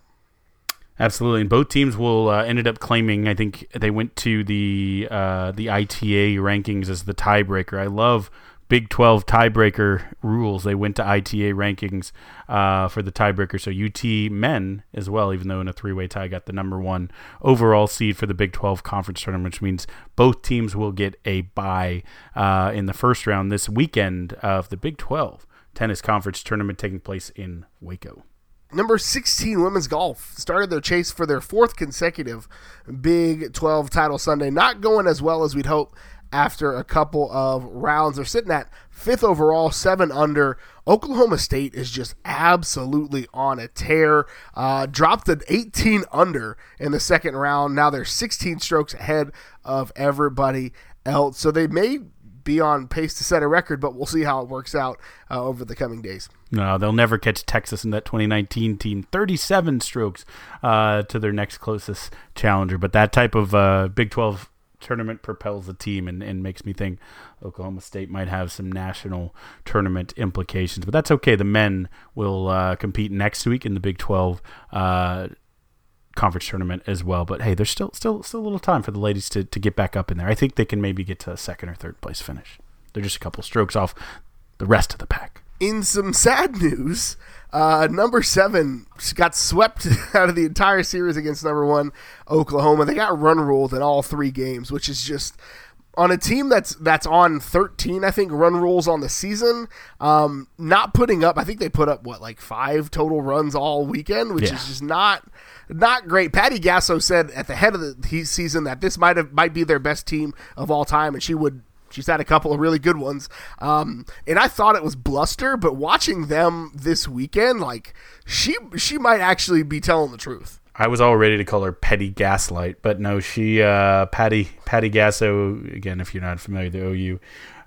Absolutely, and both teams will uh, ended up claiming. I think they went to the uh, the ITA rankings as the tiebreaker. I love Big 12 tiebreaker rules. They went to ITA rankings uh, for the tiebreaker. So UT men as well, even though in a three way tie, got the number one overall seed for the Big 12 conference tournament, which means both teams will get a bye uh, in the first round this weekend of the Big 12 tennis conference tournament taking place in Waco. Number 16 women's golf started their chase for their fourth consecutive Big 12 title Sunday. Not going as well as we'd hope after a couple of rounds. They're sitting at fifth overall, seven under. Oklahoma State is just absolutely on a tear. Uh, dropped an 18 under in the second round. Now they're 16 strokes ahead of everybody else. So they may be on pace to set a record, but we'll see how it works out uh, over the coming days. No, they'll never catch Texas in that 2019 team. 37 strokes uh, to their next closest challenger. But that type of uh, Big 12 tournament propels the team and, and makes me think Oklahoma State might have some national tournament implications. But that's okay. The men will uh, compete next week in the Big 12 uh, conference tournament as well. But hey, there's still still still a little time for the ladies to, to get back up in there. I think they can maybe get to a second or third place finish. They're just a couple strokes off the rest of the pack in some sad news, uh, number seven got swept <laughs> out of the entire series against number one Oklahoma. They got run ruled in all three games, which is just on a team that's that's on 13 i think run rules on the season um, not putting up i think they put up what like five total runs all weekend which yeah. is just not not great patty gasso said at the head of the season that this might have might be their best team of all time and she would She's had a couple of really good ones. Um, and I thought it was bluster, but watching them this weekend, like she she might actually be telling the truth. I was all ready to call her Petty Gaslight, but no, she uh, Patty Patty Gasso again. If you're not familiar, the OU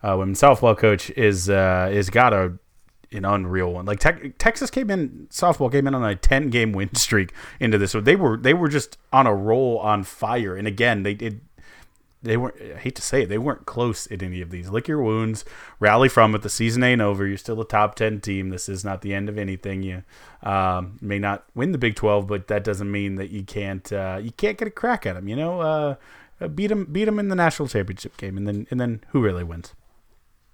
uh, women's softball coach is uh, is got a an unreal one. Like te- Texas came in softball came in on a 10 game win streak into this. So they were they were just on a roll on fire. And again, they did they weren't I hate to say it, they weren't close in any of these. Lick your wounds, rally from it. The season ain't over. You're still a top ten team. This is not the end of anything. You um, may not win the Big Twelve, but that doesn't mean that you can't uh, you can't get a crack at them. You know, uh, beat them beat them in the national championship game, and then and then who really wins?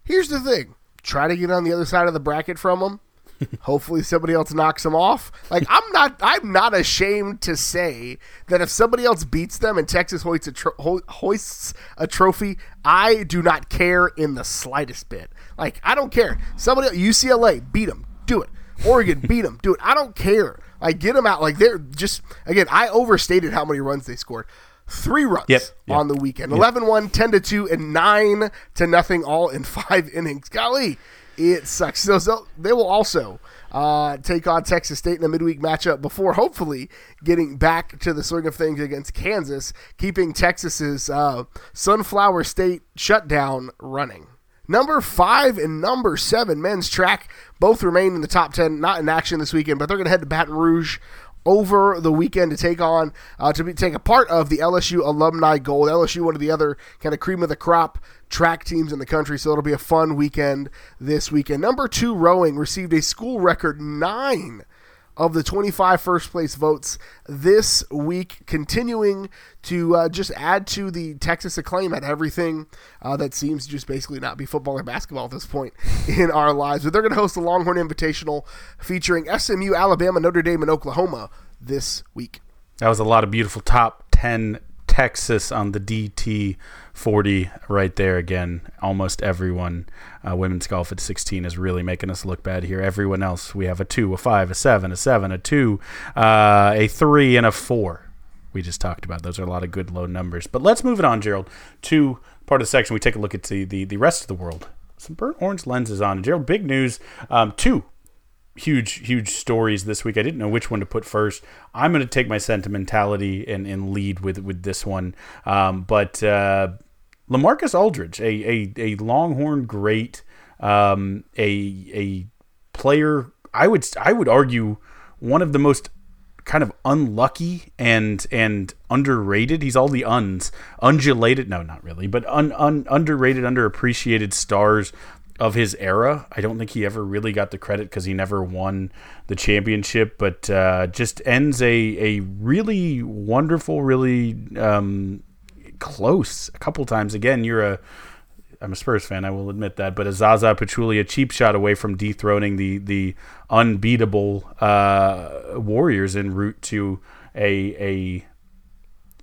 Here's the thing: try to get on the other side of the bracket from them. Hopefully somebody else knocks them off. Like I'm not I'm not ashamed to say that if somebody else beats them and Texas hoists a, tro- hoists a trophy, I do not care in the slightest bit. Like I don't care. Somebody UCLA beat them, do it. Oregon beat them, do it. I don't care. Like get them out. Like they're just again. I overstated how many runs they scored three runs yep, yep, on the weekend 11 1 10 to 2 and 9 to nothing all in <laughs> five innings golly it sucks. So, so they will also uh, take on Texas State in a midweek matchup before hopefully getting back to the swing of things against Kansas, keeping Texas's uh, Sunflower State shutdown running. Number five and number seven men's track both remain in the top 10, not in action this weekend, but they're going to head to Baton Rouge over the weekend to take on uh, to be, take a part of the LSU alumni gold. LSU, one of the other kind of cream of the crop track teams in the country, so it'll be a fun weekend this weekend. Number two rowing received a school record nine of the 25 first place votes this week, continuing to uh, just add to the Texas acclaim at everything uh, that seems to just basically not be football or basketball at this point <laughs> in our lives. But they're going to host the Longhorn Invitational featuring SMU, Alabama, Notre Dame, and Oklahoma this week. That was a lot of beautiful top 10 Texas on the DT 40 right there again. Almost everyone, uh, women's golf at 16 is really making us look bad here. Everyone else, we have a 2, a 5, a 7, a 7, a 2, uh, a 3, and a 4. We just talked about those are a lot of good low numbers. But let's move it on, Gerald, to part of the section. We take a look at the, the, the rest of the world. Some burnt orange lenses on. Gerald, big news. Um, two huge, huge stories this week. I didn't know which one to put first. I'm going to take my sentimentality and, and lead with with this one. Um, but uh, Lamarcus Aldridge, a, a, a Longhorn great, um, a a player. I would I would argue one of the most kind of unlucky and and underrated. He's all the uns, undulated. No, not really, but un, un, underrated, underappreciated stars of his era. I don't think he ever really got the credit because he never won the championship, but uh, just ends a, a really wonderful, really um, close a couple times. Again, you're a I'm a Spurs fan, I will admit that, but a Zaza Pachulia cheap shot away from dethroning the the unbeatable uh, Warriors en route to a a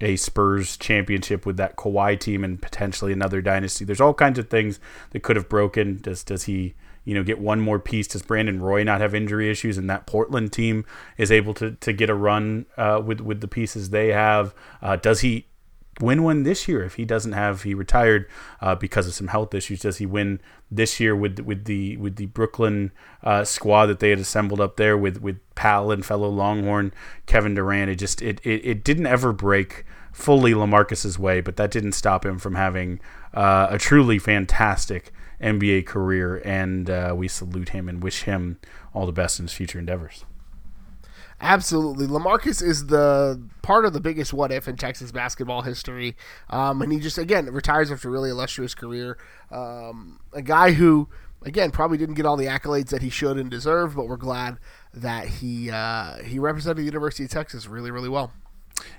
a Spurs championship with that Kawhi team and potentially another dynasty. There's all kinds of things that could have broken. Does does he you know get one more piece? Does Brandon Roy not have injury issues and that Portland team is able to to get a run uh, with with the pieces they have? Uh, does he win one this year if he doesn't have he retired uh, because of some health issues does he win this year with with the with the Brooklyn uh, squad that they had assembled up there with with pal and fellow Longhorn Kevin Durant it just it it, it didn't ever break fully Lamarcus's way, but that didn't stop him from having uh, a truly fantastic NBA career, and uh, we salute him and wish him all the best in his future endeavors. Absolutely. Lamarcus is the part of the biggest what if in Texas basketball history. Um, and he just, again, retires after a really illustrious career. Um, a guy who, again, probably didn't get all the accolades that he should and deserve, but we're glad that he uh, he represented the University of Texas really, really well.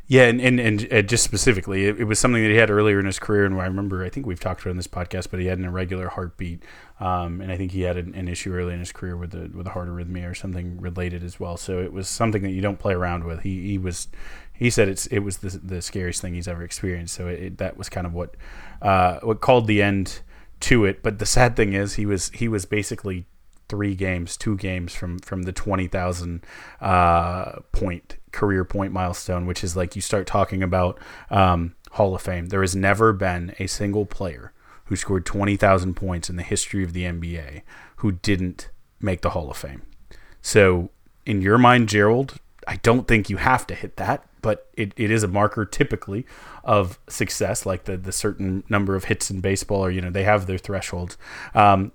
Yeah, and, and, and uh, just specifically, it, it, was something that he had earlier in his career, and I remember, I think we've talked about in this podcast, but he had an irregular heartbeat, um, and I think he had an, an, issue early in his career with the with a heart arrhythmia or something related as well. So it was something that you don't play around with. He he was he said it's it was the, the scariest thing he's ever experienced. So it, it, that was kind of what uh, what called the end to it. But the sad thing is, he was he was basically three games, two games from from the twenty thousand uh, point career point milestone, which is like you start talking about um, Hall of Fame. There has never been a single player who scored twenty thousand points in the history of the NBA who didn't make the Hall of Fame. So in your mind, Gerald, I don't think you have to hit that, but it, it is a marker typically of success, like the, the certain number of hits in baseball, or you know they have their thresholds. Um,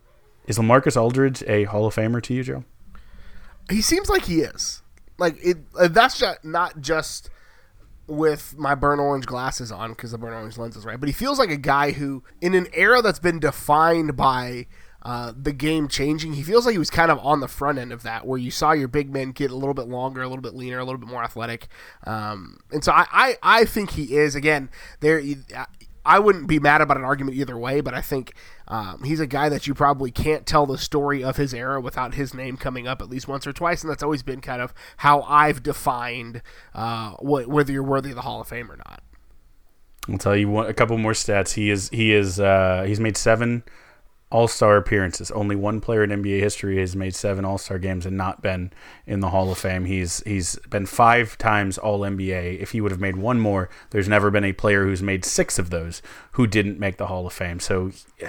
is Lamarcus Aldridge a Hall of Famer to you, Joe? He seems like he is. Like it. Uh, that's just not just with my burnt orange glasses on because the burnt orange lens is right. But he feels like a guy who, in an era that's been defined by uh, the game changing, he feels like he was kind of on the front end of that, where you saw your big men get a little bit longer, a little bit leaner, a little bit more athletic. Um, and so I, I, I think he is again there. I wouldn't be mad about an argument either way, but I think um, he's a guy that you probably can't tell the story of his era without his name coming up at least once or twice, and that's always been kind of how I've defined uh, wh- whether you're worthy of the Hall of Fame or not. I'll tell you one, a couple more stats. He is he is uh, he's made seven all Star appearances. Only one player in NBA history has made seven All Star games and not been in the Hall of Fame. He's he's been five times All NBA. If he would have made one more, there's never been a player who's made six of those who didn't make the Hall of Fame. So. <sighs>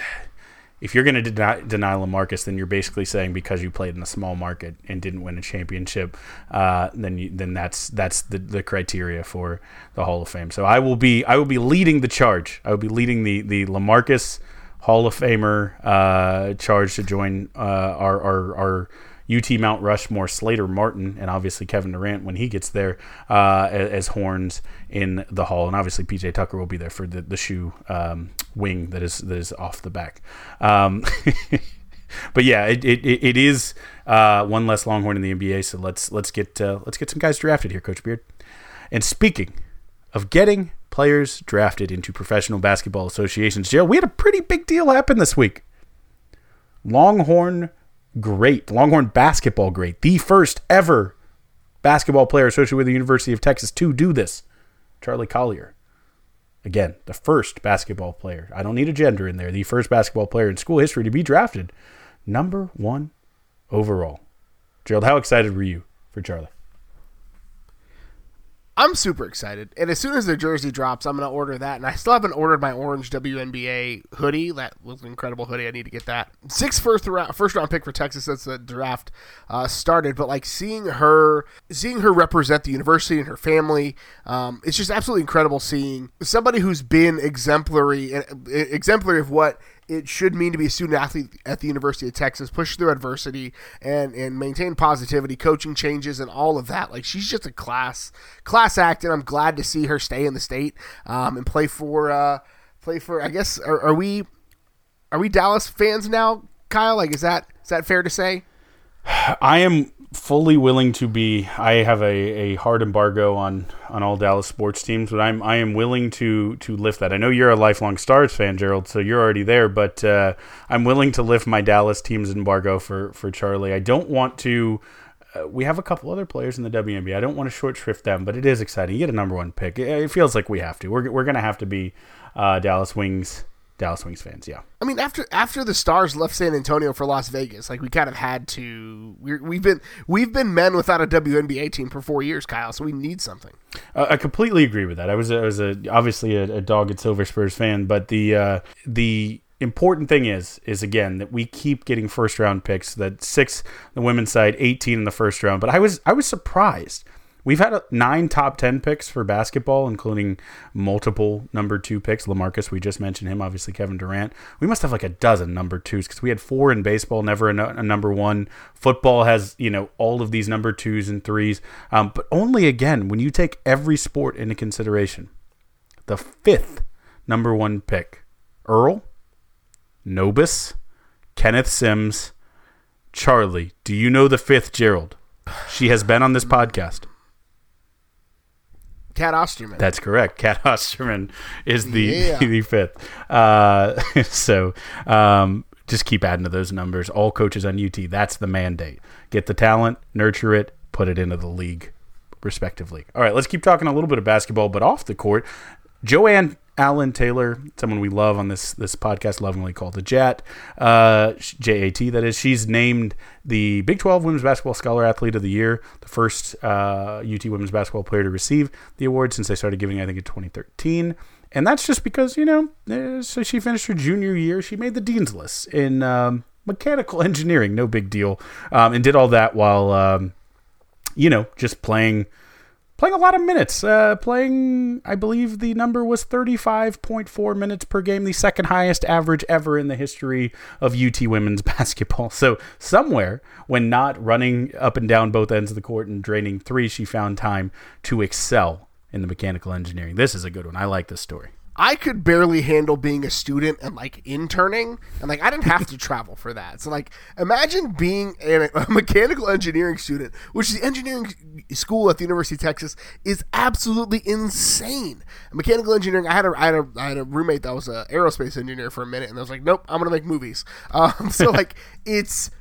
If you're going to deny, deny Lamarcus, then you're basically saying because you played in a small market and didn't win a championship, uh, then you, then that's that's the, the criteria for the Hall of Fame. So I will be I will be leading the charge. I will be leading the the Lamarcus Hall of Famer uh, charged to join uh, our, our, our UT Mount Rushmore, Slater Martin, and obviously Kevin Durant when he gets there uh, as, as, horns in the hall, and obviously PJ Tucker will be there for the the shoe um, wing that is that is off the back. Um, <laughs> but yeah, it, it, it is uh, one less Longhorn in the NBA. So let's let's get uh, let's get some guys drafted here, Coach Beard. And speaking of getting players drafted into professional basketball associations. Joe, we had a pretty big deal happen this week. Longhorn great, Longhorn basketball great, the first ever basketball player associated with the University of Texas to do this, Charli Collier. Again, the first basketball player. I don't need a gender in there. The first basketball player in school history to be drafted number one overall. Gerald, how excited were you for Charli? I'm super excited. And as soon as the jersey drops, I'm going to order that. And I still haven't ordered my orange WNBA hoodie. That was an incredible hoodie. I need to get that. Six first round, first round pick for Texas since the draft uh, started. But like seeing her, seeing her represent the university and her family, um, it's just absolutely incredible seeing somebody who's been exemplary, exemplary of what it should mean to be a student athlete at the University of Texas, push through adversity and and maintain positivity, coaching changes, and all of that. Like she's just a class class act, and I'm glad to see her stay in the state um, and play for uh, play for. I guess are, are we are we Dallas fans now, Kyle? Like is that is that fair to say? I am fully willing to be. I have a, a hard embargo on, on all Dallas sports teams, but I'm I am willing to to lift that. I know you're a lifelong Stars fan, Gerald, so you're already there. But uh, I'm willing to lift my Dallas team's embargo for for Charli. I don't want to. Uh, we have a couple other players in the WNBA. I don't want to short shrift them, but it is exciting. You get a number one pick. It, it feels like we have to. We're we're gonna have to be uh, Dallas Wings Dallas Wings fans. Yeah. I mean, after after the Stars left San Antonio for Las Vegas, like we kind of had to. we have been we've been men without a WNBA team for four years, Kyle. So we need something. Uh, I completely agree with that. I was I was a, obviously a, a dogged Silver Spurs fan, but the uh, the important thing is is again that we keep getting first round picks. That six the women's side, eighteen in the first round. But I was I was surprised We've had nine top 10 picks for basketball, including multiple number two picks. Lamarcus, we just mentioned him, obviously Kevin Durant. We must have like a dozen number twos because we had four in baseball, never a, a, number one. Football has, you know, all of these number twos and threes. Um, but only again, when you take every sport into consideration, the fifth number one pick, Earl, Nobis, Kenneth Sims, Charli. Do you know the fifth Gerald? She has been on this podcast. Cat Osterman. That's correct. Cat <laughs> Osterman is the yeah. <laughs> the fifth. Uh, <laughs> so um, just keep adding to those numbers. All coaches on UT. That's the mandate. Get the talent, nurture it, put it into the league, respectively. All right, let's keep talking a little bit of basketball, but off the court. Joanne Allen Taylor, someone we love on this this podcast, lovingly called the Jet, uh, J A T. That is, she's named the Big 12 Women's Basketball Scholar Athlete of the Year, the first uh, UT women's basketball player to receive the award since they started giving, I think, in 2013. And that's just because you know, eh, so she finished her junior year, she made the dean's list in um, mechanical <laughs> engineering, no big deal, um, and did all that while um, you know just playing playing a lot of minutes. Uh, playing, I believe the number was 35.4 minutes per game, the second highest average ever in the history of UT women's <laughs> basketball. So, somewhere, when not running up and down both ends of the court and draining three, she found time to excel in the mechanical engineering. This is a good one. I like this story. I could barely handle being a student and like interning, and like I didn't have to <laughs> travel for that. So like, imagine being a, a, mechanical engineering student, which the engineering school at the University of Texas is absolutely insane. Mechanical engineering. I had a I had a, I had a roommate that was an aerospace engineer for a minute, and I was like, nope, I'm gonna make movies. <laughs> Um, so <laughs> like, it's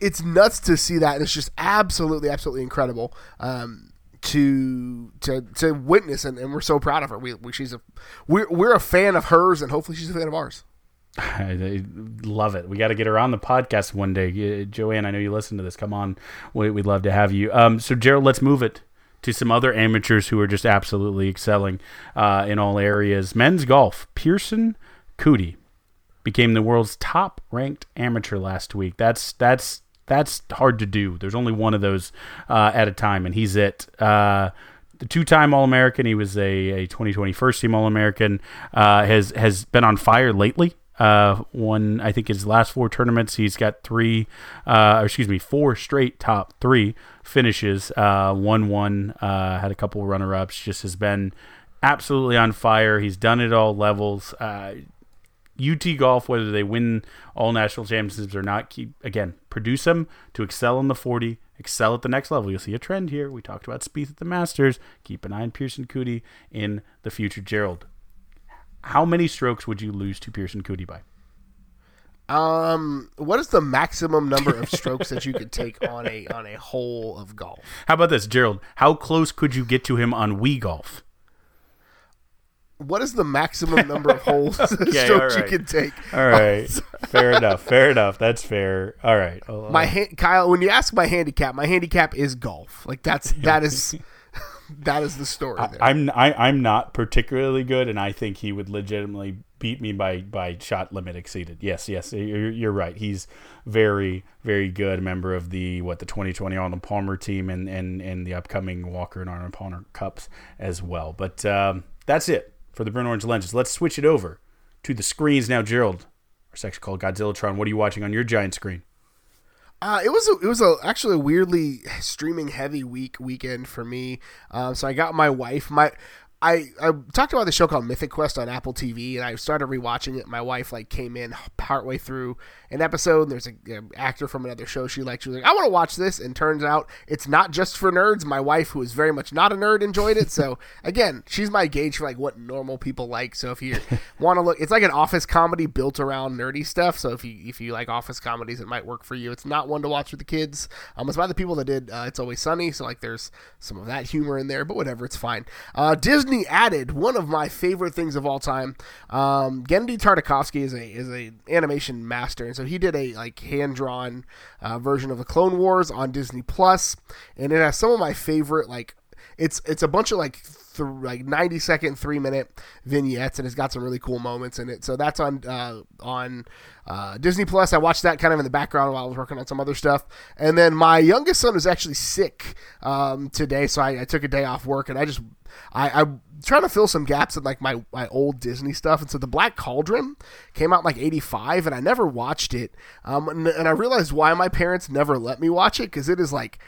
it's nuts to see that, and it's just absolutely absolutely incredible. Um, to to to witness and, and we're so proud of her. We, we she's a we're we're a fan of hers and hopefully she's a fan of ours. <laughs> I love it. We got to get her on the podcast one day. Joanne, I know you listen to this. Come on. We, would love to have you. Um, so, Gerald, let's move it to some other amateurs who are just absolutely excelling uh, in all areas. Men's golf, Pearson Coody became the world's top ranked amateur last week. That's that's that's hard to do. There's only one of those uh, at a time, and he's it. Uh, the two-time All-American. He was a, a 2020 first-team All-American. Uh, has has been on fire lately. Uh, one, I think his last four tournaments, he's got three, uh, excuse me, four straight top three finishes. Uh, one one, uh, had a couple runner-ups. Just has been absolutely on fire. He's done it all levels. UT Golf, whether they win all national championships or not, keep again produce them to excel in the 40, excel at the next level. You'll see a trend here. We talked about Spieth at the Masters. Keep an eye on Pearson Coody in the future. Gerald, how many strokes would you lose to Pearson Coody by? Um, what is the maximum number of strokes that you could take on a on a hole of golf? How about this, Gerald? How close could you get to him on Wii Golf? What is the maximum number of holes <laughs> <laughs> okay, strokes right. you can take? All right, <laughs> fair enough. Fair enough. That's fair. All right. My ha- Kyle, when you ask my handicap, my handicap is golf. Like that's that is that is the story. I, I'm I, am i am not particularly good, and I think he would legitimately beat me by by shot limit exceeded. Yes, yes, you're, you're right. He's very very good member of the what the 2020 Arnold Palmer team and and and the upcoming Walker and Arnold Palmer Cups as well. But um, that's it for the burnt orange lenses. Let's switch it over to the screens now, Gerald. Our section called Godzillatron. What are you watching on your giant screen? Uh, it was a, it was a, actually a weirdly streaming heavy week weekend for me. Um, so I got my wife. My I, I talked about the show called Mythic Quest on Apple TV, and I started rewatching it. My wife like came in partway through an episode, and there's an actor from another show she liked. She was like, "I want to watch this," and turns out it's not just for nerds. My wife, who is very much not a nerd, enjoyed it. So <laughs> again, she's my gauge for like what normal people like. So if you want to look, it's like an office comedy built around nerdy stuff. So if you if you like office comedies, it might work for you. It's not one to watch with the kids. Um, it's by the people that did uh, It's Always Sunny, so like there's some of that humor in there, but whatever, it's fine. Uh, Disney Disney added one of my favorite things of all time. Um, Genndy Tartakovsky is a is a animation master, and so he did a like hand drawn uh, version of the Clone Wars on Disney Plus, and it has some of my favorite like it's it's a bunch of like th- like 90 second, three minute vignettes, and it's got some really cool moments in it. So that's on uh, on uh, Disney Plus. I watched that kind of in the background while I was working on some other stuff. And then my youngest son was actually sick um, today, so I, I, took a day off work, and I just I, I'm trying to fill some gaps in like my my old Disney stuff. And so the Black Cauldron came out in like '85, and I never watched it. Um, and, and I realized why my parents never let me watch it because it is like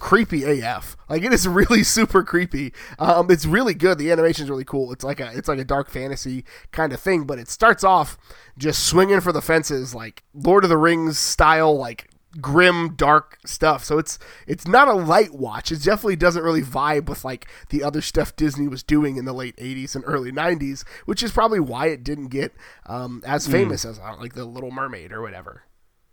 creepy AF. Like it is really <laughs> super creepy. Um, it's really good. The animation is really cool. It's like a it's like a dark fantasy kind of thing, but it starts off just swinging for the fences, like Lord of the Rings style, like grim dark stuff so it's it's not a light watch it definitely doesn't really vibe with like the other stuff disney was doing in the late 80s and early 90s which is probably why it didn't get um, as hmm. famous mm. as uh, like the little mermaid or whatever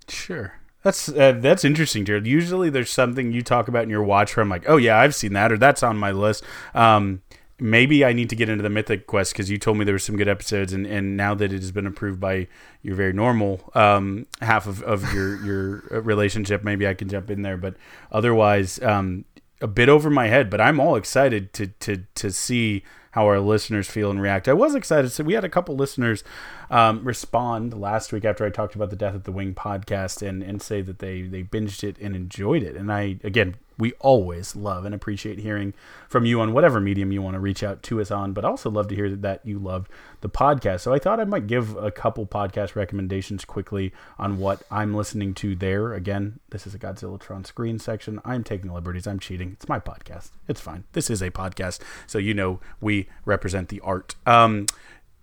sure that's uh, that's interesting, Jared. Usually, there's something you talk about in your watch where I'm like, oh yeah, I've seen that, or that's on my list. Um, maybe I need to get into the Mythic Quest because you told me there were some good episodes, and, and now that it has been approved by your very normal um, half of, of your your uh, relationship, maybe I can jump in there. But otherwise, um, a bit over my head. But I'm all excited to to to see how our listeners feel and react. I was excited. So we had a couple listeners um, respond last week after I talked about the Death at the Wing podcast and, and say that they, they binged it and enjoyed it. And I, again, we always love and appreciate hearing from you on whatever medium you want to reach out to us on, but also love to hear that you loved the podcast. So I thought I might give a couple podcast recommendations quickly on what I'm listening to there. Again, this is a Godzilla Tron screen section. I'm taking liberties. I'm cheating. It's my podcast. It's fine. This is a podcast. So you know we represent the art. Um,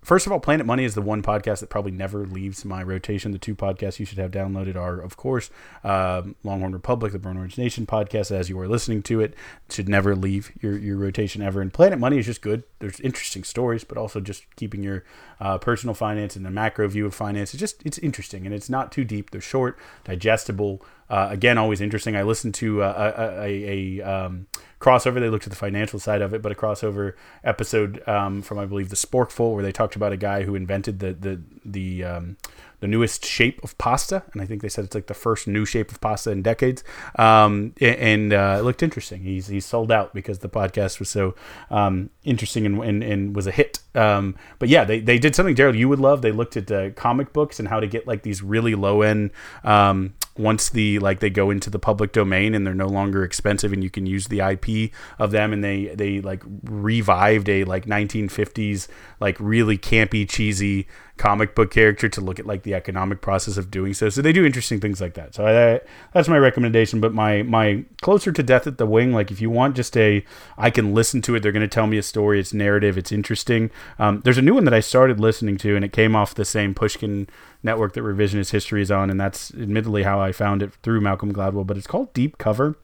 First of all, Planet Money is the one podcast that probably never leaves my rotation. The two podcasts you should have downloaded are, of course, um, Longhorn Republic, the Burnt Orange Nation podcast. As you are listening to it, should never leave your, your rotation ever. And Planet Money is just good. There's interesting stories, but also just keeping your uh, personal finance and the macro view of finance. It's just it's interesting and it's not too deep. They're short, digestible. Uh, again, always interesting. I listened to uh, a, a, a um, crossover. They looked at the financial side of it, but a crossover episode um, from I believe the Sporkful, where they talked about a guy who invented the the the um, the newest shape of pasta, and I think they said it's like the first new shape of pasta in decades. Um, and uh, it looked interesting. He's he's sold out because the podcast was so um, interesting and, and, and was a hit. Um, but yeah, they, they did something, Gerald, you would love. They looked at uh, comic books and how to get like these really low end um, once the like they go into the public domain and they're no longer expensive and you can use the IP of them and they they like revived a like 1950s like really campy cheesy comic book character to look at like the economic process of doing so. So they do interesting things like that. So I, that's my recommendation. But my my closer to death at the wing like if you want just a I can listen to it. They're going to tell me a story. It's narrative. It's interesting. Um, there's a new one that I started listening to and it came off the same Pushkin network that Revisionist History is on, and that's admittedly how I found it through Malcolm Gladwell. But it's called Deep Cover.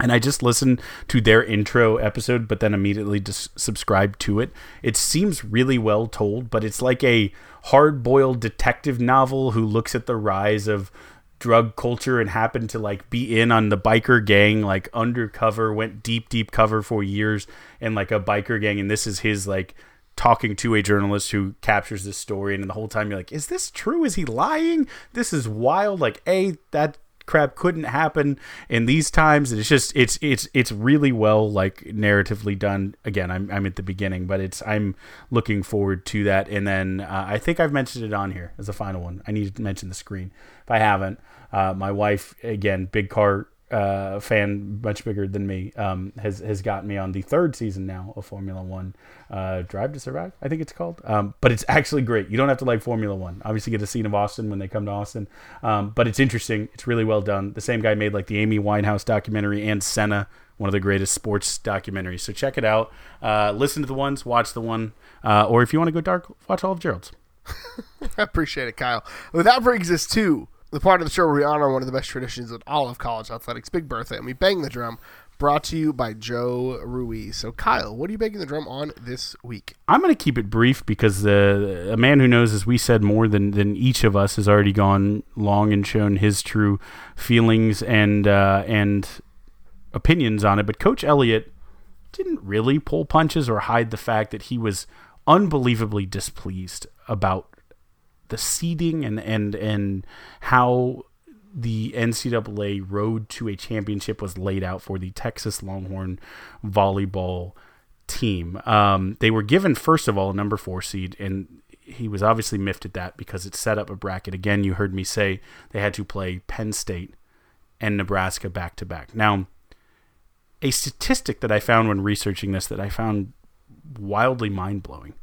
And I just listened to their intro episode, but then immediately just subscribed to it. It seems really well told, but it's like a hard boiled detective novel who looks at the rise of drug culture and happened to like be in on the biker gang like undercover went deep deep cover for years in like a biker gang. And this is his like talking to a journalist who captures this story. And the whole time you're like is this true? Is he lying? This is wild. Like a that crap couldn't happen in these times. It's just it's it's it's really well like narratively done. Again i'm, I'm at the beginning but it's i'm looking forward to that. And then uh, i think i've mentioned it on here as a final one. I need to mention the screen. If i haven't uh, my wife again big car uh, fan much bigger than me um, has has gotten me on the third season now of Formula One, uh, Drive to Survive, I think it's called. Um, but it's actually great. You don't have to like Formula One. Obviously, get a scene of Austin when they come to Austin, um, but it's interesting. It's really well done. The same guy made like the Amy Winehouse documentary and Senna, one of the greatest sports documentaries. So check it out. Uh, listen to the ones, watch the one, uh, or if you want to go dark, watch all of Gerald's. <laughs> I appreciate it, Kyle. Well, that brings us to the part of the show where we honor one of the best traditions in all of college athletics, Big Bertha, and we bang the drum. Brought to you by Joe Ruiz. So, Kyle, what are you banging the drum on this week? I'm going to keep it brief because uh, a man who knows, as we said, more than, than each of us has already gone long and shown his true feelings and uh, and opinions on it. But Coach Elliott didn't really pull punches or hide the fact that he was unbelievably displeased about the seeding and and and how the NCAA road to a championship was laid out for the Texas Longhorn volleyball team. Um, they were given, first of all, a number four seed, and he was obviously miffed at that because it set up a bracket. Again, you heard me say they had to play Penn State and Nebraska back to back. Now, a statistic that I found when researching this that I found wildly mind blowing.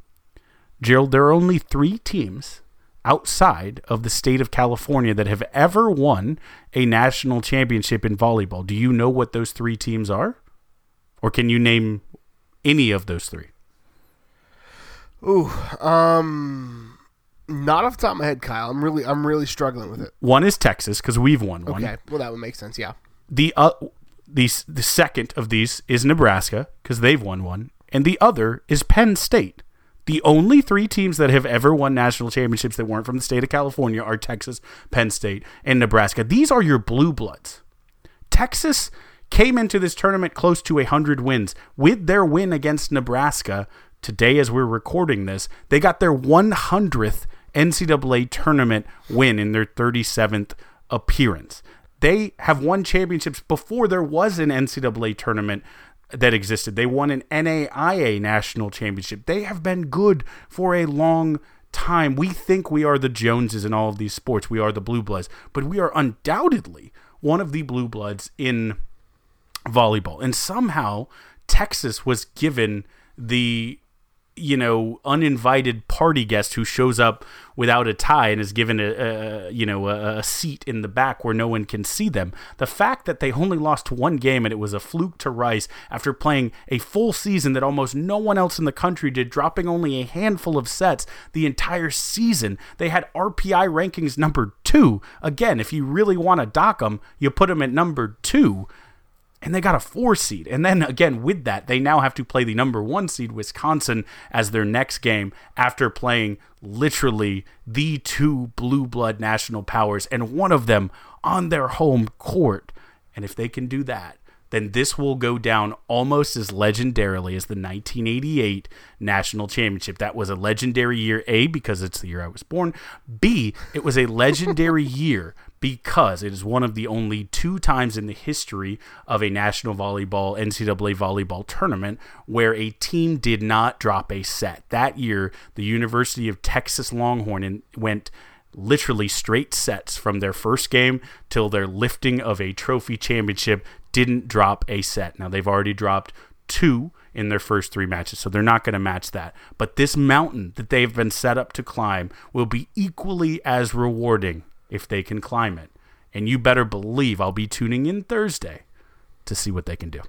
Gerald, there are only three teams outside of the state of California that have ever won a national championship in volleyball. Do you know what those three teams are? Or can you name any of those three? Ooh, um, not off the top of my head, Kyle. I'm really, I'm really struggling with it. One is Texas because we've won one. Okay, well that would make sense. Yeah. The uh, the the second of these is Nebraska because they've won one, and the other is Penn State. The only three teams that have ever won national championships that weren't from the state of California are Texas, Penn State, and Nebraska. These are your blue bloods. Texas came into this tournament close to 100 wins. With their win against Nebraska, today as we're recording this, they got their 100th NCAA tournament win in their 37th appearance. They have won championships before there was an NCAA tournament that existed. They won an NAIA national championship. They have been good for a long time. We think we are the Joneses in all of these sports. We are the blue bloods, but we are undoubtedly one of the blue bloods in volleyball. And somehow Texas was given the you know uninvited party guest who shows up without a tie and is given a, a you know a, a, seat in the back where no one can see them. The fact that they only lost one game and it was a fluke to rice after playing a full season that almost no one else in the country did dropping only a handful of sets the entire season. They had rpi rankings number two. Again if you really want to dock them you put them at number two and they got a four seed. And then again, with that, they now have to play the number one seed, Wisconsin, as their next game after playing literally the two blue blood national powers and one of them on their home court. And if they can do that, then this will go down almost as legendarily as the 1988 national championship. That was a legendary year, A, because it's the year I was born, B, it was a legendary <laughs> year because it is one of the only two times in the history of a national volleyball NCAA volleyball tournament where a team did not drop a set. That year, the University of Texas Longhorn went literally straight sets from their first game till their lifting of a trophy championship didn't drop a set. Now they've already dropped two in their first three matches, so they're not going to match that. But this mountain that they've been set up to climb will be equally as rewarding if they can climb it. And you better believe I'll be tuning in Thursday to see what they can do.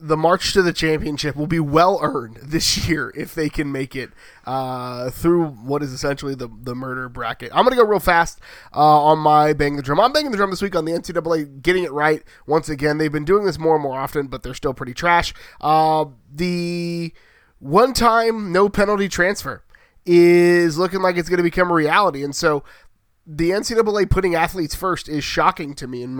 The march to the championship will be well earned <laughs> this year if they can make it uh, through what is essentially the, the murder bracket. I'm going to go real fast uh, on my bang the drum. I'm banging the drum this week on the NCAA, getting it right once again. They've been doing this more and more often, but they're still pretty trash. Uh, the one time no penalty transfer is looking like it's going to become a reality. And so the NCAA putting athletes first is shocking to me in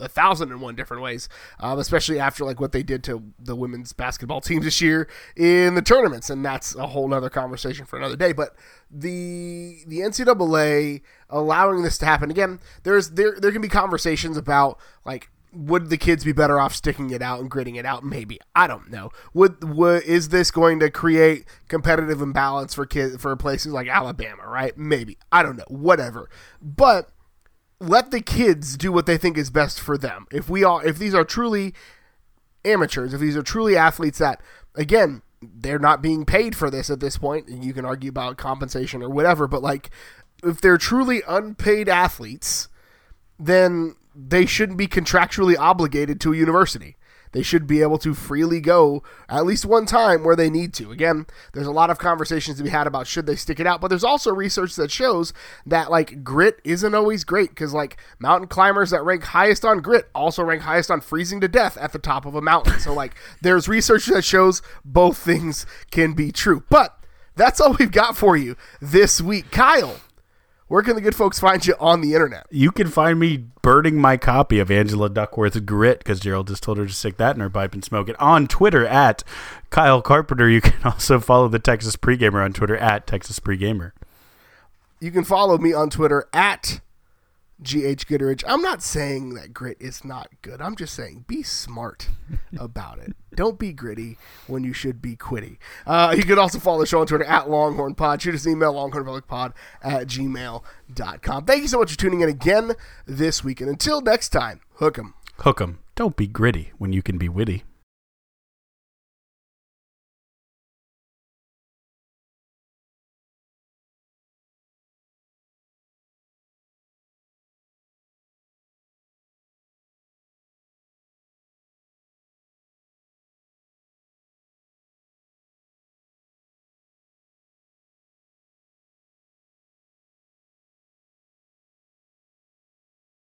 a thousand and one different ways, um, especially after like what they did to the women's basketball teams this year in the tournaments, and that's a whole other conversation for another day. But the the NCAA allowing this to happen again, there's there there can be conversations about like would the kids be better off sticking it out and gritting it out? Maybe I don't know. Would, would is this going to create competitive imbalance for kids for places like Alabama? Right? Maybe I don't know. Whatever. But let the kids do what they think is best for them. If we are, if these are truly amateurs, if these are truly athletes that, again, they're not being paid for this at this point, and you can argue about compensation or whatever, but like, if they're truly unpaid athletes, then they shouldn't be contractually obligated to a university. They should be able to freely go at least one time where they need to. Again, there's a lot of conversations to be had about should they stick it out, but there's also research that shows that like grit isn't always great because like mountain climbers that rank highest on grit also rank highest on freezing to death at the top of a mountain. So like there's research that shows both things can be true. But that's all we've got for you this week. Kyle, where can the good folks find you on the internet? You can find me burning my copy of Angela Duckworth's Grit because Gerald just told her to stick that in her pipe and smoke it on Twitter at Kyle Carpenter. You can <laughs> also follow the Texas Pregamer on Twitter at Texas Pregamer. You can follow me on Twitter at G.H. Goodrich. I'm not saying that grit is not good. I'm just saying be smart <laughs> about it. Don't be gritty when you should be quitty. Uh, you can also follow the show on Twitter at Longhorn Pod. Shoot us an email, longhornpublicpod at gmail.com. Thank you so much for tuning in again this week. And until next time, hook 'em. Hook 'em. Don't be gritty when you can be witty.